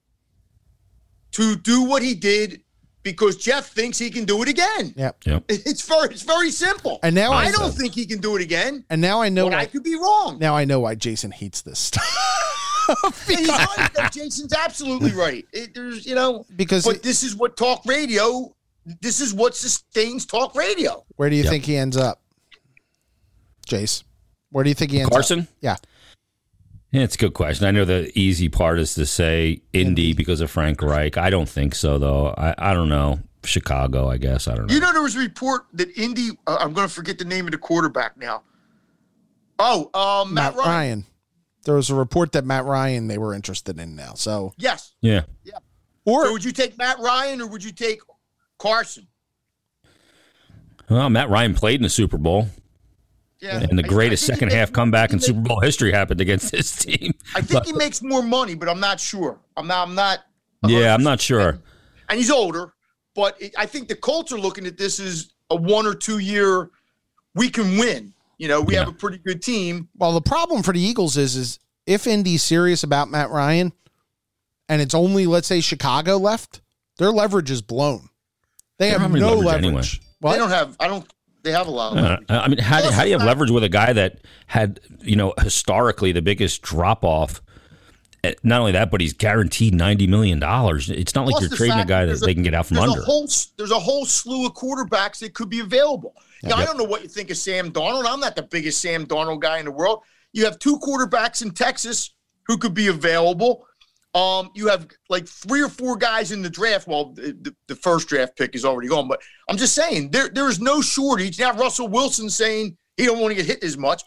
to do what he did because Jeff thinks he can do it again. Yep. Yep. It's very it's very simple. And now I I don't know- think he can do it again. And now I know But I could be wrong. now I know why Jason hates this stuff. And he's right. though. Jason's absolutely right. It, there's, you know, Because but it- this is what talk radio. This is what sustains talk radio. Where do you Yep. think he ends up? Jace. Where do you think he ends Carson? up? Carson. Yeah. Yeah, it's a good question. I know the easy part is to say Indy because of Frank Reich. I don't think so, though. I, I don't know. Chicago, I guess. I don't know. You know, there was a report that Indy. Uh, I'm going to forget the name of the quarterback now. Oh, um, Matt, Matt Ryan. Ryan. There was a report that Matt Ryan they were interested in now. So Yes. yeah. or So would you take Matt Ryan or would you take Carson? Well, Matt Ryan played in the Super Bowl, Yeah. and the I- I greatest think second makes- half comeback in he Super Bowl history happened against this team. I think he makes more money, but I'm not sure. I'm not. I'm not. Yeah, I'm not sure. And he's older, but it, I think the Colts are looking at this as a one or two year. We can win. You know, we Yeah. have a pretty good team. well, the problem for the Eagles is is if Indy's serious about Matt Ryan, and it's only let's say Chicago left, their leverage is blown. They don't have have no leverage leverage. anyway. What? They don't have. I don't. They have a lot. Of Uh. I mean, how, do- how do you have leverage with a guy that had, you know, historically the biggest drop off? Eh, Not only that, but he's guaranteed ninety million dollars. It's not like Plus you're trading a guy that a- they can get out from there's under. A whole, there's a whole slew of quarterbacks that could be available. Now, I don't know what you think of Sam Darnold. I'm not the biggest Sam Darnold guy in the world. You have two quarterbacks in Texas who could be available. Um, you have like three or four guys in the draft. Well, the, the, the first draft pick is already gone, but I'm just saying there there is no shortage. Now Russell Wilson saying he don't want to get hit as much.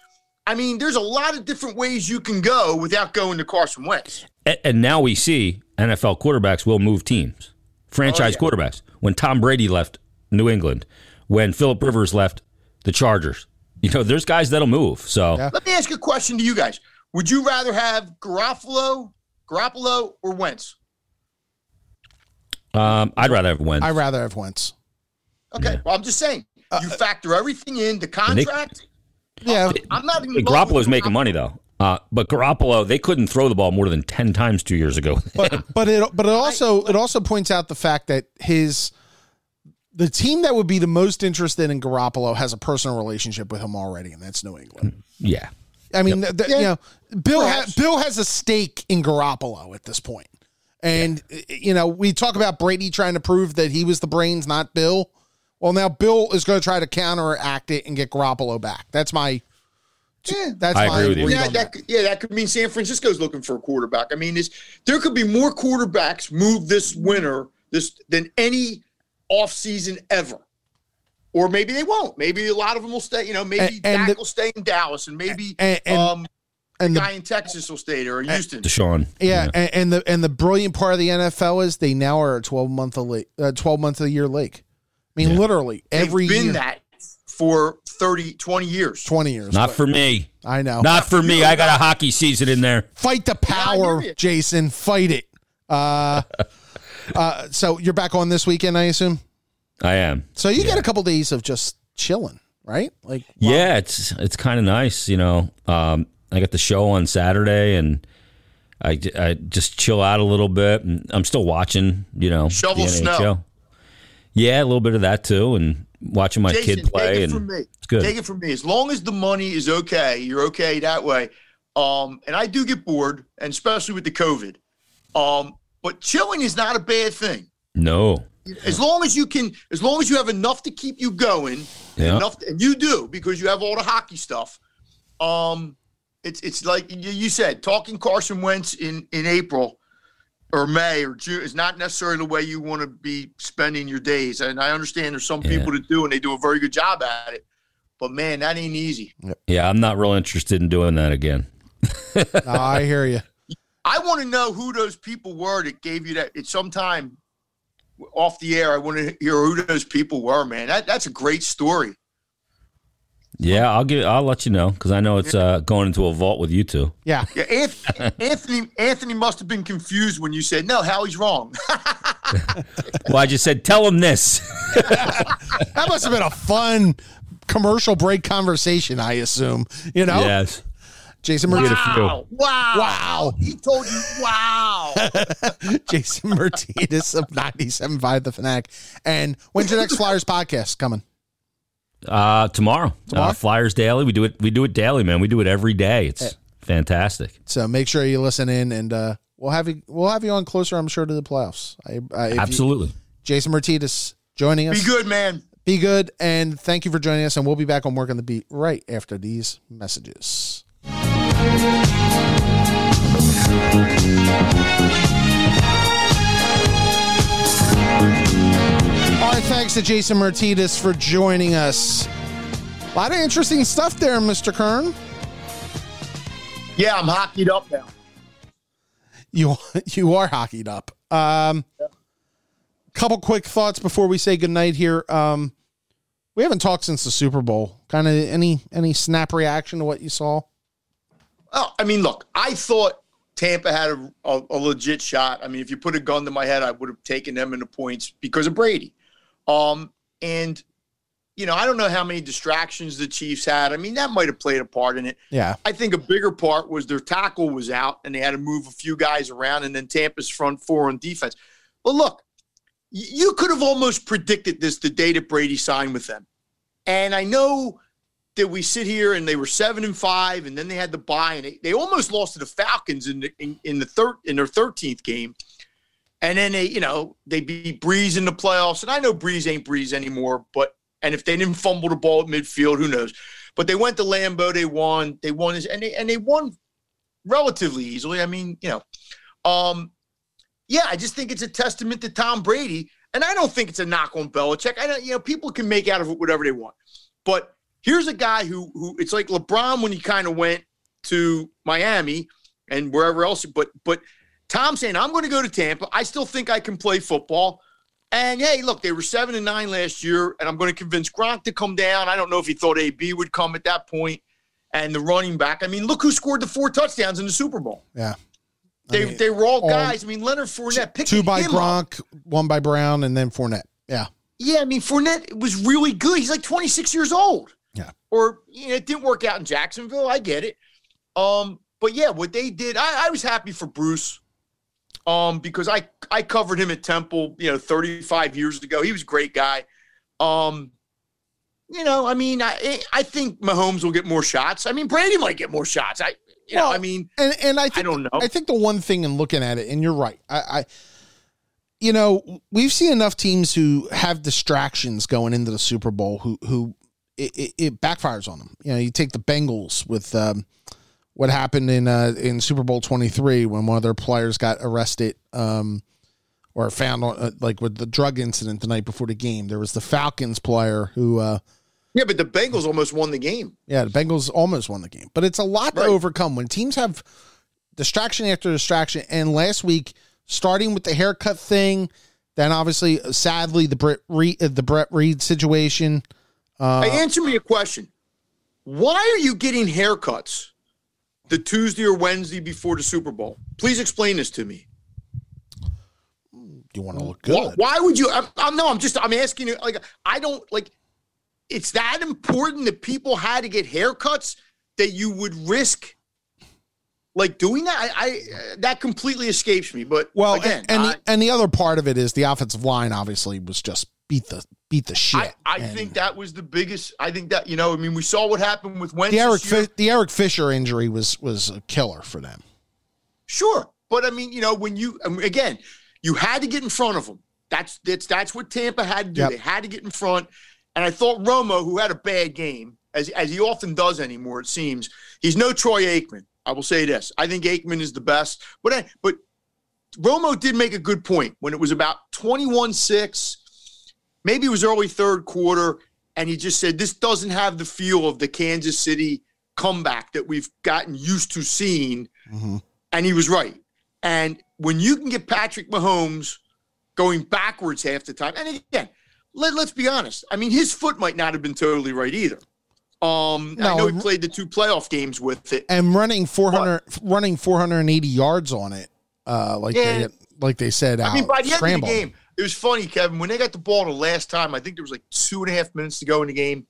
I mean, there's a lot of different ways you can go without going to Carson Wentz. A- and now we see NFL quarterbacks will move teams, franchise Oh, yeah. quarterbacks. When Tom Brady left New England, when Philip Rivers left the Chargers, you know, there's guys that'll move. So Yeah. Let me ask a question to you guys. Would you rather have Garoppolo, Garoppolo, or Wentz? um, I'd rather have Wentz. I'd rather have Wentz. Okay, Yeah. well, I'm just saying. Uh, You factor everything in the contract. Yeah, I'm not even. Hey, Garoppolo's making money though. Uh, but Garoppolo, they couldn't throw the ball more than ten times two years ago. but but it but it also it also points out the fact that his the team that would be the most interested in Garoppolo has a personal relationship with him already, and that's New England. yeah, I mean, the, the- you know, Bill ha- Bill has a stake in Garoppolo at this point, and you know we talk about Brady trying to prove that he was the brains, not Bill. Well, now Bill is going to try to counteract it and get Garoppolo back. That's my. Yeah, That's I my agree with you. Yeah, on that could, yeah, that could mean San Francisco's looking for a quarterback. I mean, it's, there could be more quarterbacks moved this winter this than any offseason ever. Or maybe they won't. Maybe a lot of them will stay. You know, maybe And- and Dak the- will stay in Dallas, and maybe And- and- um, and the guy in Texas will stay there, or Houston. Deshaun. Yeah, And, and the and the brilliant part of the NFL is they now are a twelve month a late, uh, twelve month a year lake. I mean, Yeah. literally every They've been year, that for 30, 20 years. twenty years. Not for me. I know. Not for me. I got a hockey season in there. Fight the power, hear you. Jason. Fight it. Uh, uh, so you're back on this weekend, I assume. I am. So you get a couple days of just chilling, right? Like, Yeah, it's it's kind of nice, you know. Um, I got the show on Saturday, and I, I just chill out a little bit. And I'm still watching, you know, Shovel the snow. NHL. Yeah, a little bit of that too, and watching my Jason, kid play, take it and from me. it's good. Take it from me. As long as the money is okay, you're okay that way. Um, and I do get bored, and especially with the COVID. Um, but chilling is not a bad thing. no, As long as you can, as long as you have enough to keep you going, Yeah. enough, and you do because you have all the hockey stuff. Um, it's it's like you, you said, talking Carson Wentz in in April or May or June is not necessarily the way you want to be spending your days. And I understand there's some Yeah. people that do, and they do a very good job at it. But man, that ain't easy. yeah, I'm not real interested in doing that again. no, I hear you. I want to know who those people were that gave you that. It's sometime off the air. I want to hear who those people were, man. That that's a great story. Yeah, I'll give. I'll let you know because I know it's uh, going into a vault with you two. Yeah. Yeah, Anthony, Anthony Anthony must have been confused when you said no. Howie's wrong. Well, I just said, tell him this. That must have been a fun commercial break conversation, I assume. You know? Yes. Jason Martinez. wow, wow, Wow. He told you, wow. Jason Martinez of 97.5 The Fanatic. And when's your next Flyers podcast coming? Uh, tomorrow, Tomorrow? Uh, Flyers Daily. We do it. We do it daily, man. We do it every day. It's fantastic. So make sure you listen in and uh, we'll have you we'll have you on closer, I'm sure, to the playoffs. I, I, if you- Absolutely. Jason Martinez joining us. Be good, man. Be good, and thank you for joining us. And we'll be back on Work on the Beat right after these messages. Thanks to Jason Martinez for joining us. A lot of interesting stuff there, Mr. Kern. Yeah, I'm hockeyed up now. You you are hockeyed up. Um, couple quick thoughts before we say goodnight here. Um, we haven't talked since the Super Bowl. Kind of any any snap reaction to what you saw? Oh, I mean, look, I thought Tampa had a, a, a legit shot. I mean, if you put a gun to my head, I would have taken them in the points because of Brady. Um, and you know, I don't know how many distractions the Chiefs had. I mean, that might have played a part in it. Yeah. I think a bigger part was their tackle was out and they had to move a few guys around and then Tampa's front four on defense. But look, you could have almost predicted this the day that Brady signed with them. And I know that we sit here and they were seven and five, and then they had the bye, and they, they almost lost to the Falcons in the in, in the third in their thirteenth game. And then they, you know, they beat Brees in the playoffs. And I know Brees ain't Brees anymore, but and if they didn't fumble the ball at midfield, who knows? But they went to Lambeau, they won, they won and they and they won relatively easily. I mean, you know, um, yeah, I just think it's a testament to Tom Brady, and I don't think it's a knock on Belichick. I don't, you know, people can make out of it whatever they want, but here's a guy who who it's like LeBron when he kind of went to Miami and wherever else, but but Tom saying I'm going to go to Tampa. I still think I can play football. And hey, look, they were seven and nine last year, and I'm going to convince Gronk to come down. I don't know if he thought AB would come at that point, and the running back. I mean, look who scored the four touchdowns in the Super Bowl. Yeah. They mean, they were all all- guys. I mean, Leonard Fournette picked Two by him up. Gronk, one by Brown, and then Fournette. Yeah. Yeah, I mean, Fournette was really good. He's like 26 years old. Yeah. Or you know, it didn't work out in Jacksonville. I get it. Um, but yeah, what they did, I, I was happy for Bruce. Um, because I I covered him at Temple, you know, 35 years ago. He was a great guy. Um, you know, I mean, I I think Mahomes will get more shots. I mean, Brady might get more shots. I you know, I mean, And and I think, don't know. I think the one thing in looking at it, and you're right. I, I you know, we've seen enough teams who have distractions going into the Super Bowl who who it, it, it backfires on them. You know, you take the Bengals with um, what happened in uh, in Super Bowl 23 when one of their players got arrested um, or found on uh, like with the drug incident the night before the game. There was the Falcons player who uh, yeah, but the Bengals almost won the game. yeah, the Bengals almost won the game, but it's a lot Right. to overcome when teams have distraction after distraction. And last week, starting with the haircut thing, then obviously, sadly, the Britt Reid, uh, the Britt Reid situation. Uh, Hey, answer me a question. Why are you getting haircuts the Tuesday or Wednesday before the Super Bowl? Please explain this to me. Do you want to look good? why would you? I'm, I'm no. I'm just. I'm asking you. Like, I don't like. It's that important that people had to get haircuts that you would risk, like doing that. I, I that completely escapes me. But Well, again, and and, I, the, and the other part of it is the offensive line. Obviously, was just beat the beat the shit. I, I And think that was the biggest. I think that you know. I mean, we saw what happened with Wentz. the Eric. Fi- the Eric Fisher injury was was a killer for them. Sure, but I mean, you know, when you um, again, you had to get in front of them. That's that's that's what Tampa had to do. Yep. They had to get in front. And I thought Romo, who had a bad game, as as he often does anymore, it seems, he's no Troy Aikman. I will say this: I think Aikman is the best, but I, but Romo did make a good point when it was about twenty-one six, maybe it was early third quarter, and he just said this doesn't have the feel of the Kansas City comeback that we've gotten used to seeing Mhm. and he was right. And when you can get Patrick Mahomes going backwards half the time, and again, let, let's be honest. I mean, his foot might not have been totally right either. Um, I know he played the two playoff games with it. and running 400 running 480 yards on it uh like Yeah. they like they said I mean, by the end of the game, it was funny, Kevin. When they got the ball the last time, I think there was like two and a half minutes to go in the game,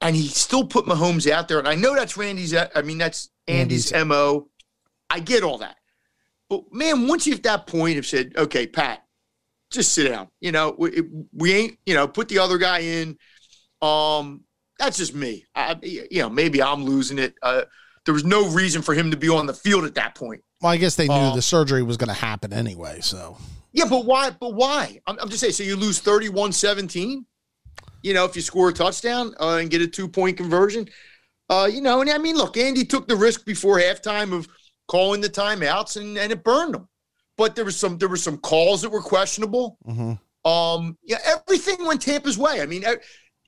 and he still put Mahomes out there. And I know that's Randy's. I mean, that's Andy's, Andy's- mo. I get all that, but man, once you at that point have said, "Okay, Pat, just sit down," you know, we, we ain't, you know, put the other guy in. Um, that's just me. I, you know, maybe I'm losing it. Uh, there was no reason for him to be on the field at that point. well i guess they knew Uh, the surgery was going to happen anyway so Yeah, but why? But why? I'm, I'm just saying. So you lose 31 17, you know, if you score a touchdown uh, and get a two point conversion. Uh, you know, and I mean, look, Andy took the risk before halftime of calling the timeouts and, and it burned them. But there was some there were some calls that were questionable. mhm. Um, yeah, everything went Tampa's way. I mean, uh,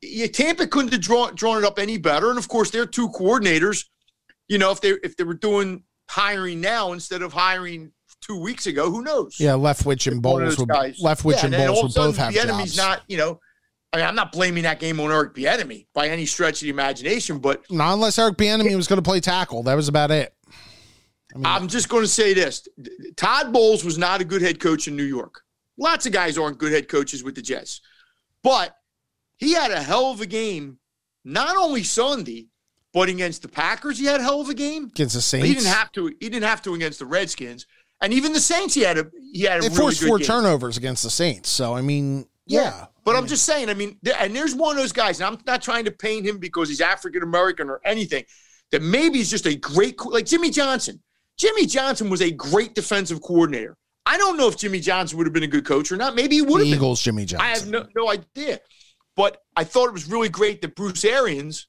yeah, Tampa couldn't have drawn drawn it up any better. And of course, their two coordinators. You know, if they if they were doing hiring now instead of hiring two weeks ago, who knows? Yeah, Leftwich and Bowles would. Leftwich Yeah, and then Bowles would both have the enemy's jobs. not. You know, I mean, I'm not blaming that game on Eric Bieniemy by any stretch of the imagination, but Not unless Eric Bieniemy was going to play tackle. That was about it. I mean, I'm just going to say this: Todd Bowles was not a good head coach in New York. Lots of guys aren't good head coaches with the Jets, but he had a hell of a game. Not only Sunday, but against the Packers, he had a hell of a game. against the Saints, He didn't have to. He didn't have to against the Redskins, and even the Saints. He had a he had a they really forced good four game. turnovers against the Saints. So I mean, yeah. But I'm just saying, I mean, and there's one of those guys, and I'm not trying to paint him because he's African American or anything, that maybe he's just a great, like Jimmy Johnson. Jimmy Johnson was a great defensive coordinator. I don't know if Jimmy Johnson would have been a good coach or not. Maybe he would have been. Eagles, Jimmy Johnson. I have no, no idea. But I thought it was really great that Bruce Arians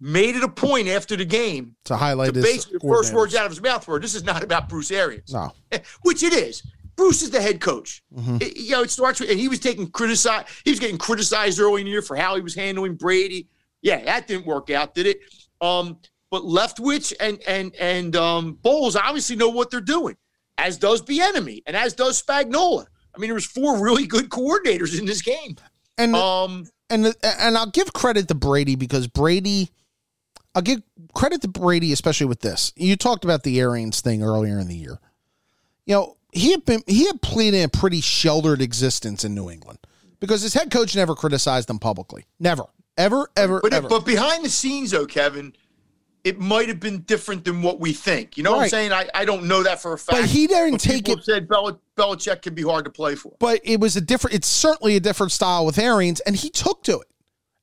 made it a point after the game to highlight to his the first words out of his mouth were, "This is not about Bruce Arians." No, which it is. Bruce is the head coach. Mm-hmm. It- you know, it starts with, and he was taking criticized. He was getting criticized early in the year for how he was handling Brady. Yeah, that didn't work out, did it? Um, but Leftwich and and and um, Bowles obviously know what they're doing, as does Bieniemy and as does Spagnuolo. I mean, there was four really good coordinators in this game. and Um, and and I'll give credit to Brady because Brady, I'll give credit to Brady especially with this. You talked about the Arians thing earlier in the year. You know, he had been he had played in a pretty sheltered existence in New England because his head coach never criticized him publicly. Never, ever, ever, But ever. but behind the scenes, though, Kevin, it might have been different than what we think. You know what I'm saying? I, I don't know that for a fact. But he didn't But take it- Said Bel- Belichick can be hard to play for. but it was a different. It's certainly a different style with Arians, and he took to it,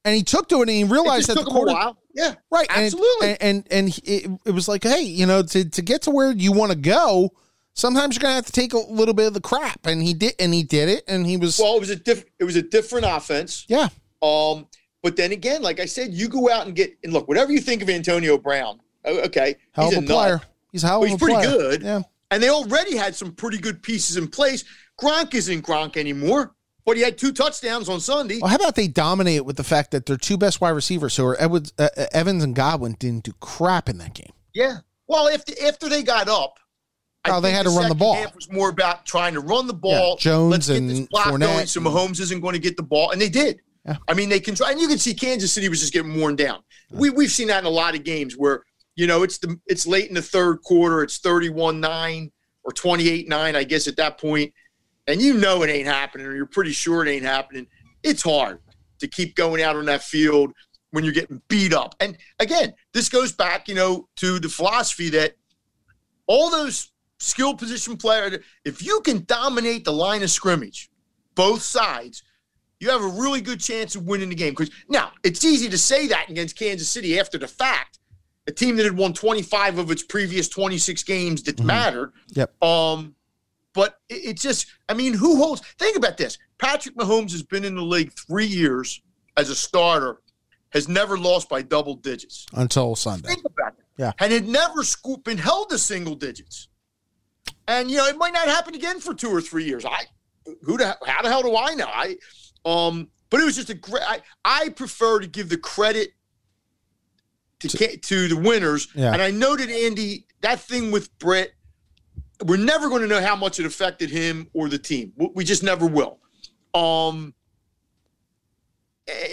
and he took to it, and he realized that the quarter, while. Yeah, right, absolutely. and and, and he- it, it was like, hey, you know, to to get to where you want to go, sometimes you're gonna have to take a little bit of the crap, and he did, and he did it, and he was, well, it was a different. It was a different offense. yeah, Um, but then again, like I said, you go out and get and look. Whatever you think of Antonio Brown, okay, hell he's a a player. He's a hell he's a pretty player. good. Yeah, and they already had some pretty good pieces in place. Gronk isn't Gronk anymore, but he had two touchdowns on Sunday. well, how about they dominate with the fact that their two best wide receivers, who are Edwards, uh, uh, Evans and Godwin, didn't do crap in that game. Yeah. Well, if after after they got up, I Oh, they think had to run the ball. Half was more about trying to run the ball. Yeah, Jones Let's get this and clock Fournette going. So Mahomes isn't going to get the ball, and they did. Yeah. I mean, they can try, and you can see Kansas City was just getting worn down. We we've seen that in a lot of games where you know it's the it's late in the third quarter, it's thirty one nine or twenty eight nine, I guess at that point, and you know it ain't happening, or you're pretty sure it ain't happening. It's hard to keep going out on that field when you're getting beat up. And again, this goes back, you know, to the philosophy that all those skill position players, if you can dominate the line of scrimmage, both sides, you have a really good chance of winning the game. Because now it's easy to say that against Kansas City after the fact, a team that had won 25 of its previous 26 games that mattered. Yep. Um, but it, it's just, I mean, who holds? Think about this. Patrick Mahomes has been in the league three years as a starter, has never lost by double digits. Until Sunday. Think about it. Yeah. And had never scoop been held to single digits. And you know, it might not happen again for two or three years. I who the how the hell do I know? I um but it was just a great I, I prefer to give the credit to to, to the winners. Yeah. And I know that Andy, that thing with Brett, we're never going to know how much it affected him or the team. We- just never will. Um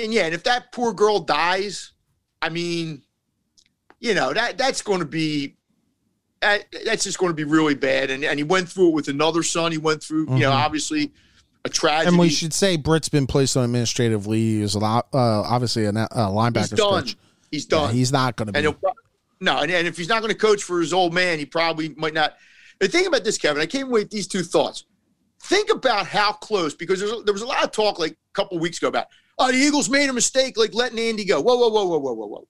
and yeah, and if that poor girl dies, I mean, you know that that's going to be that, that's just going to be really bad. And and he went through it with another son. He went through, you know, Mhm. obviously a tragedy. And we should say Britt's been placed on administrative leave. He's a lot, uh, obviously a, a linebacker he's done. coach. He's Yeah, done. he's not going to be. he'll, no, and, and if he's not going to coach for his old man, he probably might not. The thing about this, Kevin, I came away with these two thoughts. Think about how close, because there's, there was a lot of talk like a couple weeks ago about, oh, the Eagles made a mistake, like letting Andy go. Whoa, whoa, whoa, whoa, whoa, whoa, whoa.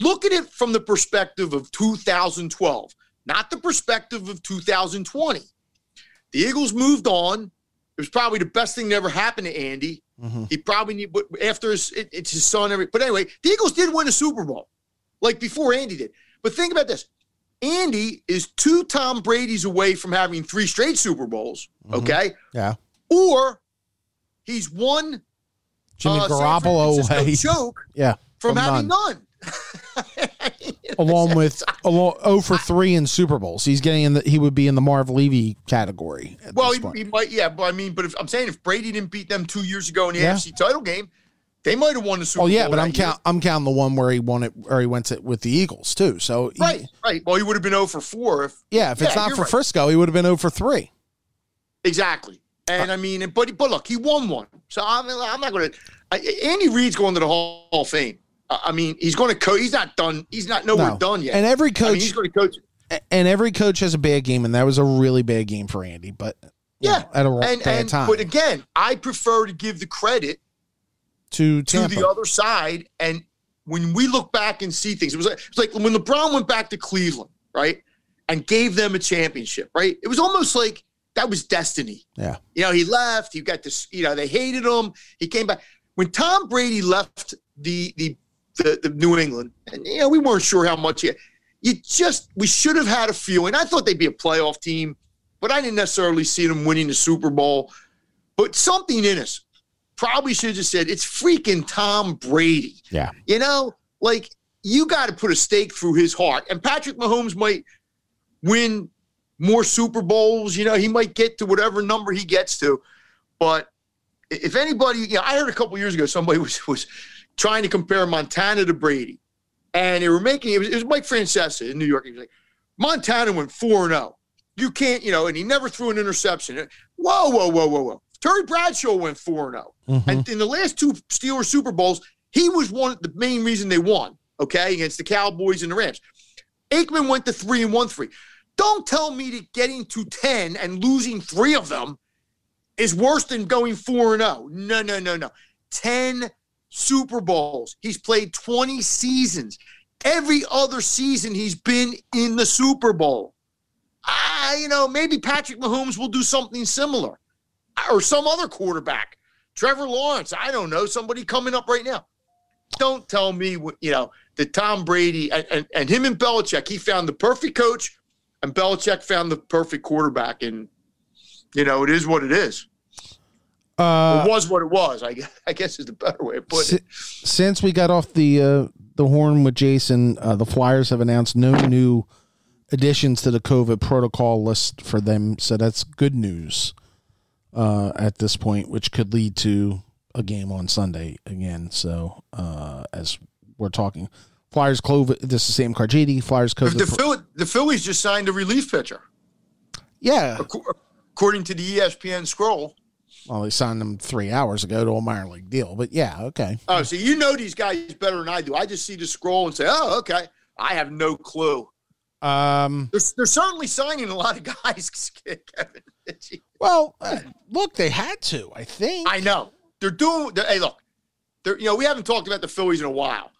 Look at it from the perspective of 2012, not the perspective of 2020. The Eagles moved on. It was probably the best thing that ever happened to Andy. Mhm. He probably need, but after his, it, it's his son. Every, but anyway, the Eagles did win a Super Bowl, like before Andy did. But think about this: Andy is two Tom Brady's away from having three straight Super Bowls. Mhm. Okay, Yeah. or He's one Jimmy uh, Garoppolo away. choke Yeah. from, From having none. none. Yeah. From, From having none. Along with along 0 for 3 in Super Bowls. He's getting in the he would be in the Marv Levy category. Well, he, he might, yeah. But I mean, but if I'm saying if Brady didn't beat them two years ago in the Yeah. AFC title game, they might have won the Super Oh Bowl. yeah, but that I'm year. count I'm counting the one where he won it or he went to with the Eagles too. So he- Right, right. Well, he would have been 0 for 4 if yeah, if it's not for right. Frisco, he would have been 0 for 3. exactly. And uh, I mean, but but look, he won one. So I'm I'm not going to. Andy Reid's going to the Hall of Fame. I I mean, he's going to coach. He's not done. He's not nowhere No. done yet. And every I coach mean, he's going to coach. and every coach has a bad game, and that was a really bad game for Andy. But Yeah, know, at a and, bad and time but again, I prefer to give the credit to to the other side. And when we look back and see things, it was like, it was like when LeBron went back to Cleveland, right, and gave them a championship, right? It was almost like that was destiny. yeah, You know, he left. He got this. You know, they hated him. He came back. When Tom Brady left the the the, the New England, and you know, we weren't sure how much. He, you just we should have had a feeling. I thought they'd be a playoff team, but I didn't necessarily see them winning the Super Bowl. But something in us probably should have just said, "It's freaking Tom Brady." yeah, You know, like you got to put a stake through his heart. And Patrick Mahomes might win more Super Bowls. You know, he might get to whatever number he gets to. But if anybody, you know, I heard a couple years ago somebody was was trying to compare Montana to Brady, and they were making it was, it was Mike Francesa in New York. He was like, Montana went four and zero. You can't, you know, and he never threw an interception. Whoa, whoa, whoa, whoa, whoa. Terry Bradshaw went four and zero. Mhm. And in the last two Steelers Super Bowls, he was one the main reason they won, okay, against the Cowboys and the Rams. Aikman went to three and one three. Don't tell me that getting to 10 and losing three of them is worse than going four and oh. No, no, no, no. 10 Super Bowls. He's played 20 seasons. Every other season he's been in the Super Bowl. Ah, you know, maybe Patrick Mahomes will do something similar. Or some other quarterback. Trevor Lawrence, I don't know, somebody coming up right now. Don't tell me, what- you know, that Tom Brady and, and, and him and Belichick, he found the perfect coach, and Belichick found the perfect quarterback. And, you know, it is what it is. Uh, it was what it was, I guess, I guess is the better way of putting it. since we got off the uh, the horn with Jason, uh, the Flyers have announced no new additions to the COVID protocol list for them, so that's good news uh, at this point, which could lead to a game on Sunday again. So uh, as we're talking, Flyers COVID. This is Sam Carchidi. Flyers COVID. the, Philly, the Phillies just signed a relief pitcher, yeah, according to the ESPN scroll. well, they signed them three hours ago to a minor league deal, but yeah, okay. Oh, so you know these guys better than I do. I just see the scroll and say, oh, okay. I have no clue. Um, They're, they're certainly signing a lot of guys, Kevin. well, uh, look, they had to. I think. I know. They're doing, they're, hey, look, they're, you know, we haven't talked about the Phillies in a while.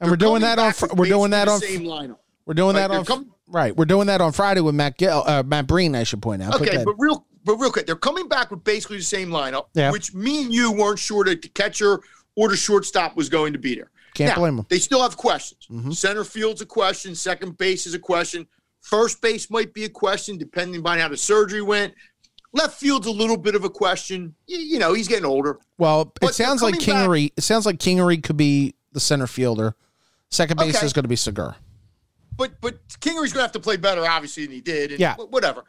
and we're doing They're that on. We're doing that on. same lineup. We're doing that on. com- right, we're doing that on Friday with Matt Gill, uh, Matt Breen. I should point out. Okay, but real, but real quick, they're coming back with basically the same lineup, Yeah. which me and you weren't sure that the catcher or the shortstop was going to be there. Can't Now, blame 'em. They still have questions. Mhm. Center field's a question. Second base is a question. First base might be a question, depending on how the surgery went. Left field's a little bit of a question. You, you know, he's getting older. well, it sounds like coming back- Kingery. It sounds like Kingery could be the center fielder. Second base Okay. is going to be Segur. But but Kingery's going to have to play better, obviously, than he did. And Yeah. Whatever.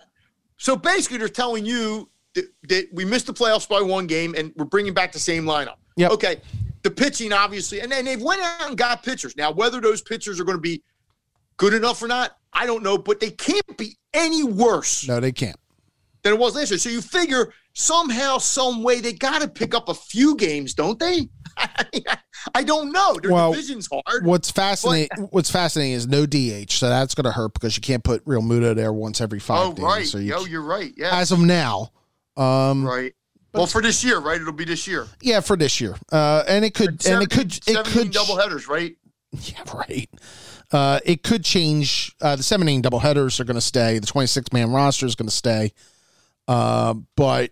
So basically, they're telling you that, that we missed the playoffs by one game, and we're bringing back the same lineup. Yeah. Okay. The pitching, obviously, and then they've went out and got pitchers. Now, whether those pitchers are going to be good enough or not, I don't know. But they can't be any worse No, they can't. Than it was last year. So you figure somehow, some way, they got to pick up a few games, don't they? I don't know. Their Well, division's hard. What's fascinating? What's fascinating is no DH, so that's going to hurt because you can't put Realmuto there once every five oh, days. right. So you, Yo, you're right. Yeah. as of now, um, Right. Well, for this year, right? It'll be this year. yeah, for this year, uh, and it could, and it could, it could, double headers, right? Yeah, right. Uh, it could change. Uh, the 17 double headers are going to stay. The 26 man roster is going to stay. Uh, but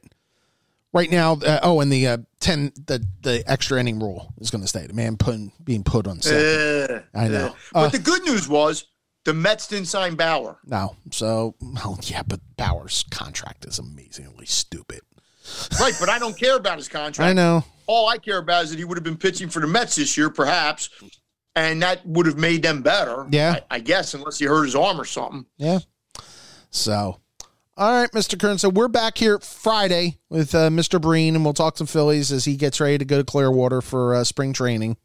right now, uh, oh, and the uh, 10, the the extra inning rule is going to stay. The man putting being put on set. Uh, I know. But the good news was the Mets didn't sign Bauer. No, so well, yeah, but Bauer's contract is amazingly stupid. Right, but I don't care about his contract. I know. All I care about is that he would have been pitching for the Mets this year, perhaps, and that would have made them better. Yeah. I, I guess, unless he hurt his arm or something. Yeah. So, all right, Mr. Kern. So we're back here Friday with uh, Mr. Breen, and we'll talk some Phillies as he gets ready to go to Clearwater for uh, spring training.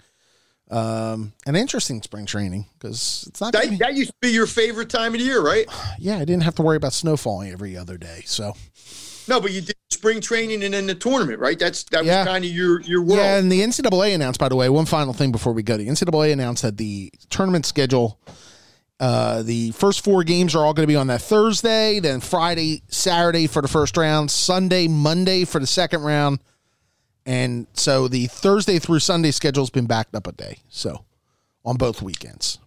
Um, an interesting spring training because it's not. That, be, that used to be your favorite time of the year, right? yeah, I didn't have to worry about snow falling every other day. So No, but you did spring training and then the tournament, right? That's that Yeah. was kind of your your world. yeah, and the NCAA announced, by the way, one final thing before we go. The NCAA announced that the tournament schedule. Uh, the first four games are all going to be on that Thursday, then Friday, Saturday for the first round, Sunday, Monday for the second round, and so the Thursday through Sunday schedule's been backed up a day. So on both weekends,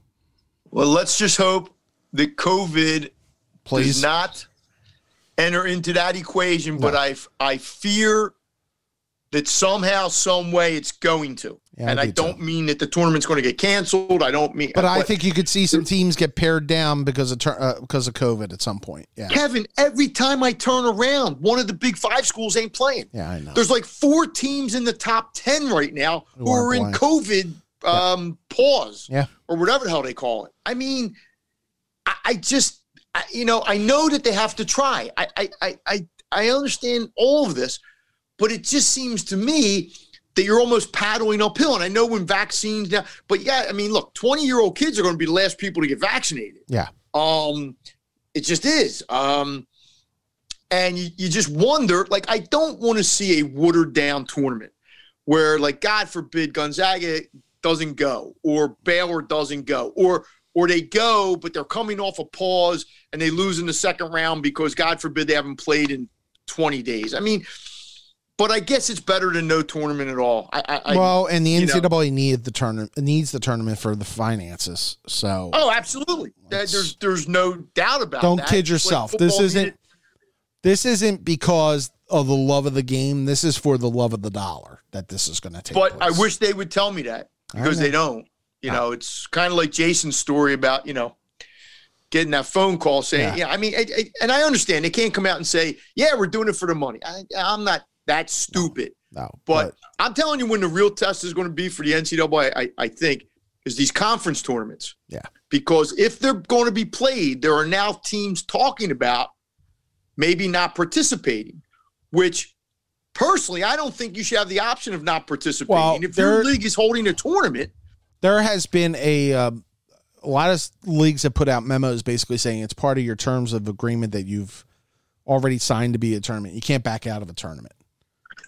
Well, let's just hope that COVID please. does not enter into that equation, but I I fear that somehow, some way, it's going to. Yeah, and I, do too. don't mean that the tournament's going to get canceled. I don't mean. but I think you could see some teams get pared down because of uh, because of COVID at some point. Yeah, Kevin, every time I turn around, one of the big five schools ain't playing. yeah, I know. There's like four teams in the top 10 right now who, Who are in COVID um, pause Yeah. or whatever the hell they call it. I mean, I, I just, I, you know, I know that they have to try. I, I, I, I, I understand all of this, but it just seems to me that you're almost paddling uphill. And I know when vaccines now, but yeah, I mean, look, 20 year old kids are going to be the last people to get vaccinated. Yeah. Um, it just is. Um, and you, you just wonder, like, I don't want to see a watered down tournament where, like, God forbid, Gonzaga doesn't go or Baylor doesn't go or or they go, but they're coming off a pause and they lose in the second round because God forbid they haven't played in 20 days. I mean, but I guess it's better than no tournament at all. I, I, well, and the. NCAA needed the tournament needs the tournament for the finances. So oh, absolutely. There's there's no doubt about Don't that. kid It's like yourself. This isn't- needed- this isn't because of the love of the game. This is for the love of the dollar that this is going to take. But I wish they would tell me that because they don't. You know, it's kind of like Jason's story about you know getting that phone call saying, Yeah. "Yeah, I mean," I, I, and I understand they can't come out and say, "Yeah, we're doing it for the money." I, I'm not that stupid, no, but I'm telling you, when the real test is going to be for the NCAA, I, I think is these conference tournaments. Yeah. because if they're going to be played, there are now teams talking about maybe not participating, which. Personally, I don't think you should have the option of not participating. Well, if there- your league is holding a tournament, there has been a um, a lot of leagues have put out memos basically saying it's part of your terms of agreement that you've already signed to be a tournament. You can't back out of a tournament.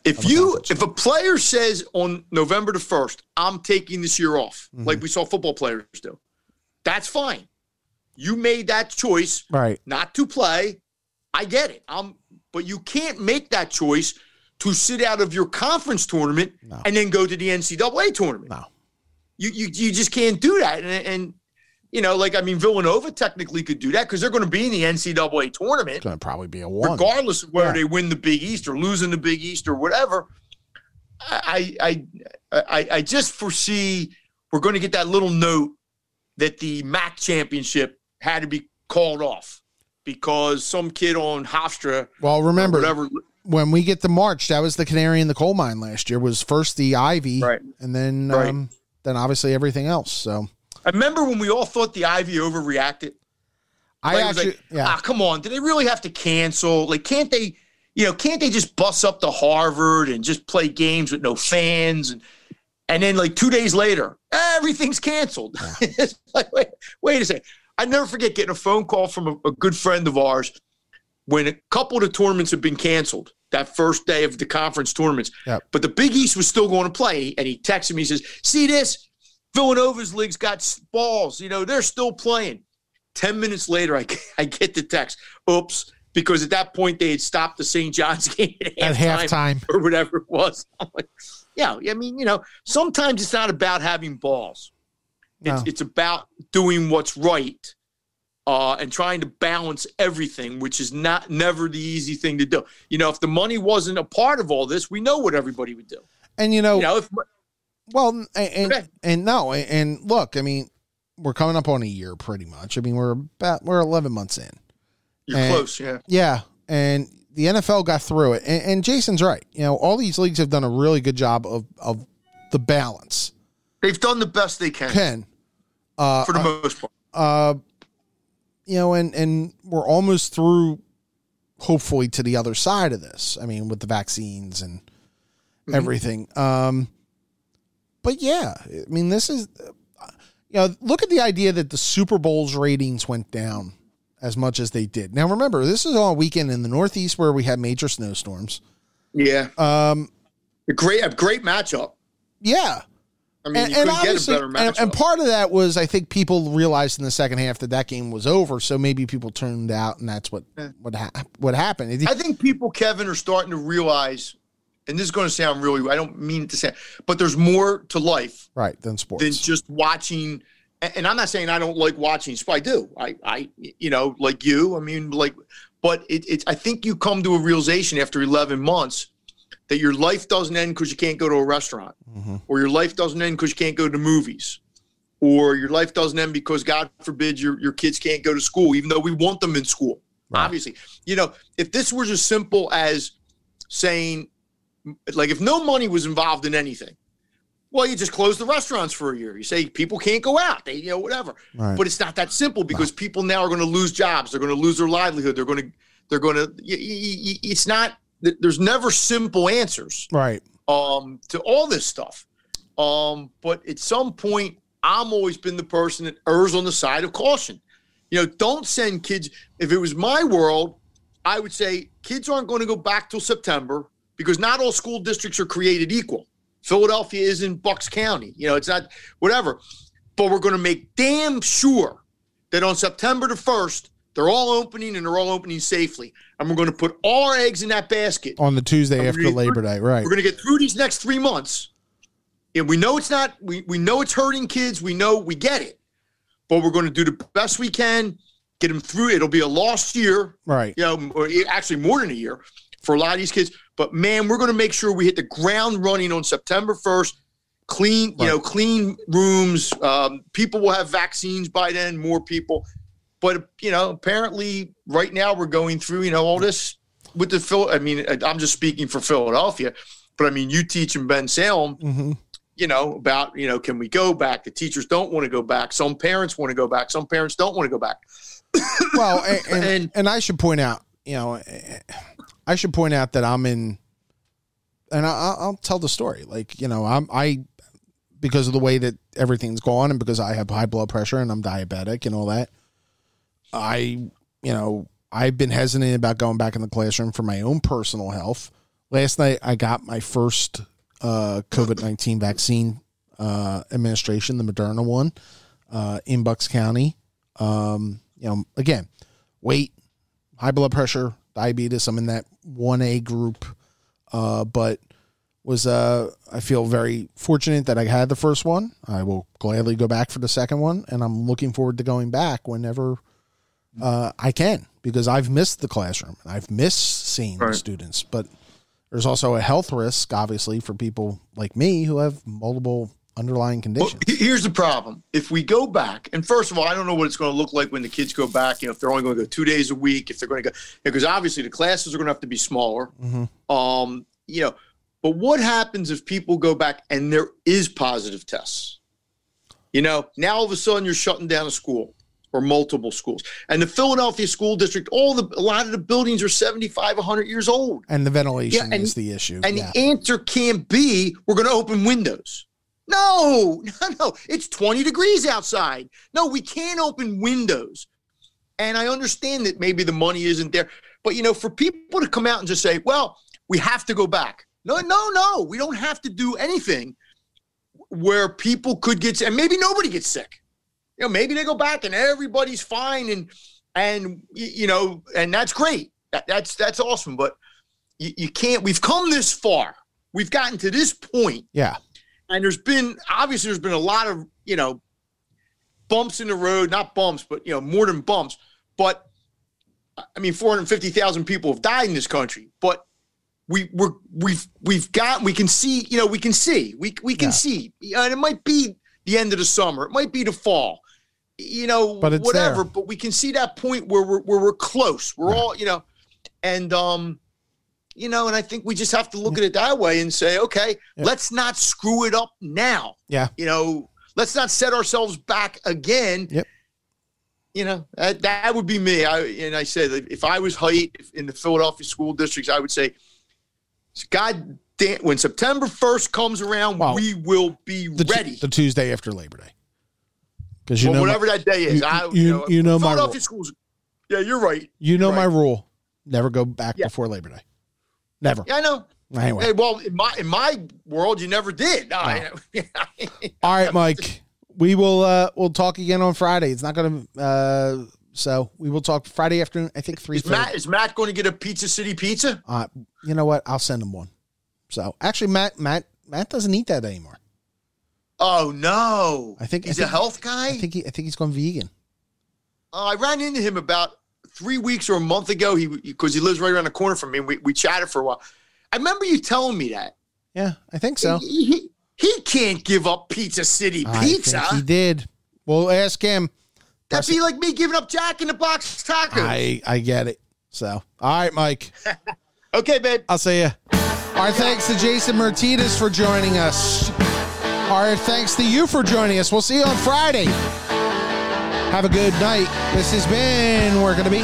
If you if a player says on November the first, I'm taking this year off, Mm-hmm. like we saw football players do, that's fine. You made that choice Right. not to play. I get it. Um, but you can't make that choice to sit out of your conference tournament No. and then go to the NCAA tournament. No. You you you just can't do that. And, and you know, like I mean, Villanova technically could do that because they're going to be in the NCAA tournament It's going to probably be a one. regardless of whether Yeah. they win the Big East or losing the Big East or whatever. I I I I just foresee we're going to get that little note that the MAC championship had to be called off because some kid on Hofstra Well, remember whatever when we get to March, that was the canary in the coal mine last year. Was first the Ivy, Right. and then Right. um, then obviously everything else. So I remember when we all thought the Ivy overreacted. I Like, was actually, like, yeah, ah, come on, do they really have to cancel? Like, can't they, you know, can't they just bus up to Harvard and just play games with no fans and and then like two days later, everything's canceled. it's like, wait, wait a second. I never forget getting a phone call from a, a good friend of ours when a couple of the tournaments had been canceled that first day of the conference tournaments. Yep. But the Big East was still going to play. And he texted me, he says, See this? Villanova's league's got balls. You know, they're still playing. 10 minutes later, I, I get the text. Oops. Because at that point, they had stopped the St. John's game at at halftime halftime. or whatever it was. Like, yeah, I mean, you know, sometimes it's not about having balls. It's, No. it's about doing what's right uh, and trying to balance everything, which is not never the easy thing to do. You know, if the money wasn't a part of all this, we know what everybody would do. And you know, You know, if well, and and, Okay. and no, and look, I mean, we're coming up on a year pretty much. I mean, we're about we're eleven months in. you're And- close, yeah. Yeah, and the NFL got through it, and, and Jason's right. You know, all these leagues have done a really good job of of the balance. They've done the best they can Ken, for the most part. uh, you know, and and we're almost through, hopefully, to the other side of this. I mean, with the vaccines and everything. Um, but yeah, I mean, this is, you know, look at the idea that the Super Bowl's ratings went down as much as they did. Now, remember, this is on a weekend in the Northeast where we had major snowstorms. Yeah, Um, a great, a great matchup. yeah. I mean, and, you and couldn't get a better matchup. and, and part of that was I think people realized in the second half that that game was over, so maybe people turned out, and that's what what ha- what happened. I think people, Kevin, are starting to realize, and this is going to sound really, I don't mean it to sound, but there's more to life right than sports. than just watching. And I'm not saying I don't like watching sports. I do. I, I, you know, like you. I mean, like, but it, it's. I think you come to a realization after 11 months that your life doesn't end because you can't go to a restaurant, mm-hmm. or your life doesn't end because you can't go to movies, or your life doesn't end because God forbid your your kids can't go to school, even though we want them in school. Obviously, you know, if this was as simple as saying, like, if no money was involved in anything. Well, you just close the restaurants for a year. You say people can't go out. They, you know, whatever. Right. But it's not that simple because people now are going to lose jobs. They're going to lose their livelihood. They're going to, they're going to. It's not. There's never simple answers right. um, to all this stuff. Um, but at some point, I'm always been the person that errs on the side of caution. You know, don't send kids. If it was my world, I would say kids aren't going to go back till September because not all school districts are created equal. Philadelphia is in Bucks County. You know, it's not whatever. But we're going to make damn sure that on September the 1st, they're all opening and they're all opening safely. And we're going to put all our eggs in that basket. On the Tuesday after Labor Day, right? We're going to get through these next three months. And we know it's not, we, we know it's hurting kids. We know we get it. But we're going to do the best we can, get them through. It'll be a lost year, Right. you know, or actually more than a year for a lot of these kids. But man, we're going to make sure we hit the ground running on September 1st. Clean, you know, clean rooms. Um, people will have vaccines by then, more people. But, you know, apparently right now we're going through, you know, all this with the Phil. I mean, I'm just speaking for Philadelphia, but I mean, you teach in Bensalem, hmm you know, about, you know, can we go back? The teachers don't want to go back. Some parents want to go back. Some parents don't want to go back. Well, and, and, And- and I should point out, you know, I should point out that I'm in, and I, I'll I'll tell the story. Like, you know, I'm I because of the way that everything's gone, and because I have high blood pressure and I'm diabetic and all that. I, you know, I've been hesitant about going back in the classroom for my own personal health. Last night, I got my first uh, COVID nineteen vaccine uh, administration, the Moderna one, uh, in Bucks County. Um, you know, again, weight, high blood pressure, diabetes. I'm in that one A group, uh, but was uh, I feel very fortunate that I had the first one. I will gladly go back for the second one, and I'm looking forward to going back whenever uh, I can because I've missed the classroom and I've missed seeing the students. But there's also a health risk, obviously, for people like me who have multiple underlying conditions. he- here's the problem. If we go back, and first of all, I don't know what it's going to look like when the kids go back. You know, if they're only going to go two days a week, if they're going to go, because obviously the classes are going to have to be smaller. Um, you know, but what happens if people go back and there is positive tests? You know, now all of a sudden you're shutting down a school or multiple schools, and the Philadelphia school district, all the a lot of the buildings are 75, 100 years old. and the ventilation Yeah, and- is the issue. And yeah. the answer can't be we're going to open windows. No, no, no. It's 20 degrees outside. No, we can't open windows. And I understand that maybe the money isn't there. But, you know, for people to come out and just say, well, we have to go back. No, no, no. We don't have to do anything where people could get, and maybe nobody gets sick. You know, maybe they go back and everybody's fine and, and, you know, and that's great. That, that's, that's awesome. But, you, you can't we've come this far we've gotten to this point yeah. And there's been obviously there's been a lot of you know bumps in the road not bumps but you know more than bumps. But i mean 450000 people have died in this country. But we we're we've we've got we can see you know we can see we we can Yeah. see. And it might be the end of the summer. It might be the fall. You know But whatever. there. but we can see that point where we're where we're close. We're Yeah. all you know and um you know, and I think we just have to look at it that way and say, okay, let's not screw it up now. Yeah. You know, let's not set ourselves back again. Yep. You know, that, that would be me. I and I said if I was Hite in the Philadelphia school districts, I would say, God damn, when September first comes around, Wow. we will be The, ready. the Tuesday after Labor Day. Because you well, know, whatever my, that day is. you- I, you- you know my Philadelphia rule. schools. Yeah, you're right. you know Right. my rule: never go back Yeah. before Labor Day. Never. Yeah, I know. Anyway, Hey, well, in my in my world, you never did. No, I- all right, Mike. We will. uh We'll talk again on Friday. It's not going to. uh So we will talk Friday afternoon. I think three is. Matt is Matt going to get a Pizza City pizza? Uh, you know what? I'll send him one. So actually, Matt, Matt, Matt doesn't eat that anymore. Oh no! I think- I he's think- a health guy. I think he, I think he's gone vegan. Uh, I ran into him about three weeks or a month ago. He because he lives right around the corner from me. And we we chatted for a while. I remember you telling me that. Yeah, I think so. He, he, he can't give up Pizza City I pizza. he did. We'll ask him. That'd be like me giving up Jack in the Box tacos. I I get it. So all right, Mike. okay, babe. I'll see you. Our thanks to Jason Martinez for joining us. Our thanks to you for joining us. We'll see you on Friday. Have a good night. This has been We're Gonna Be.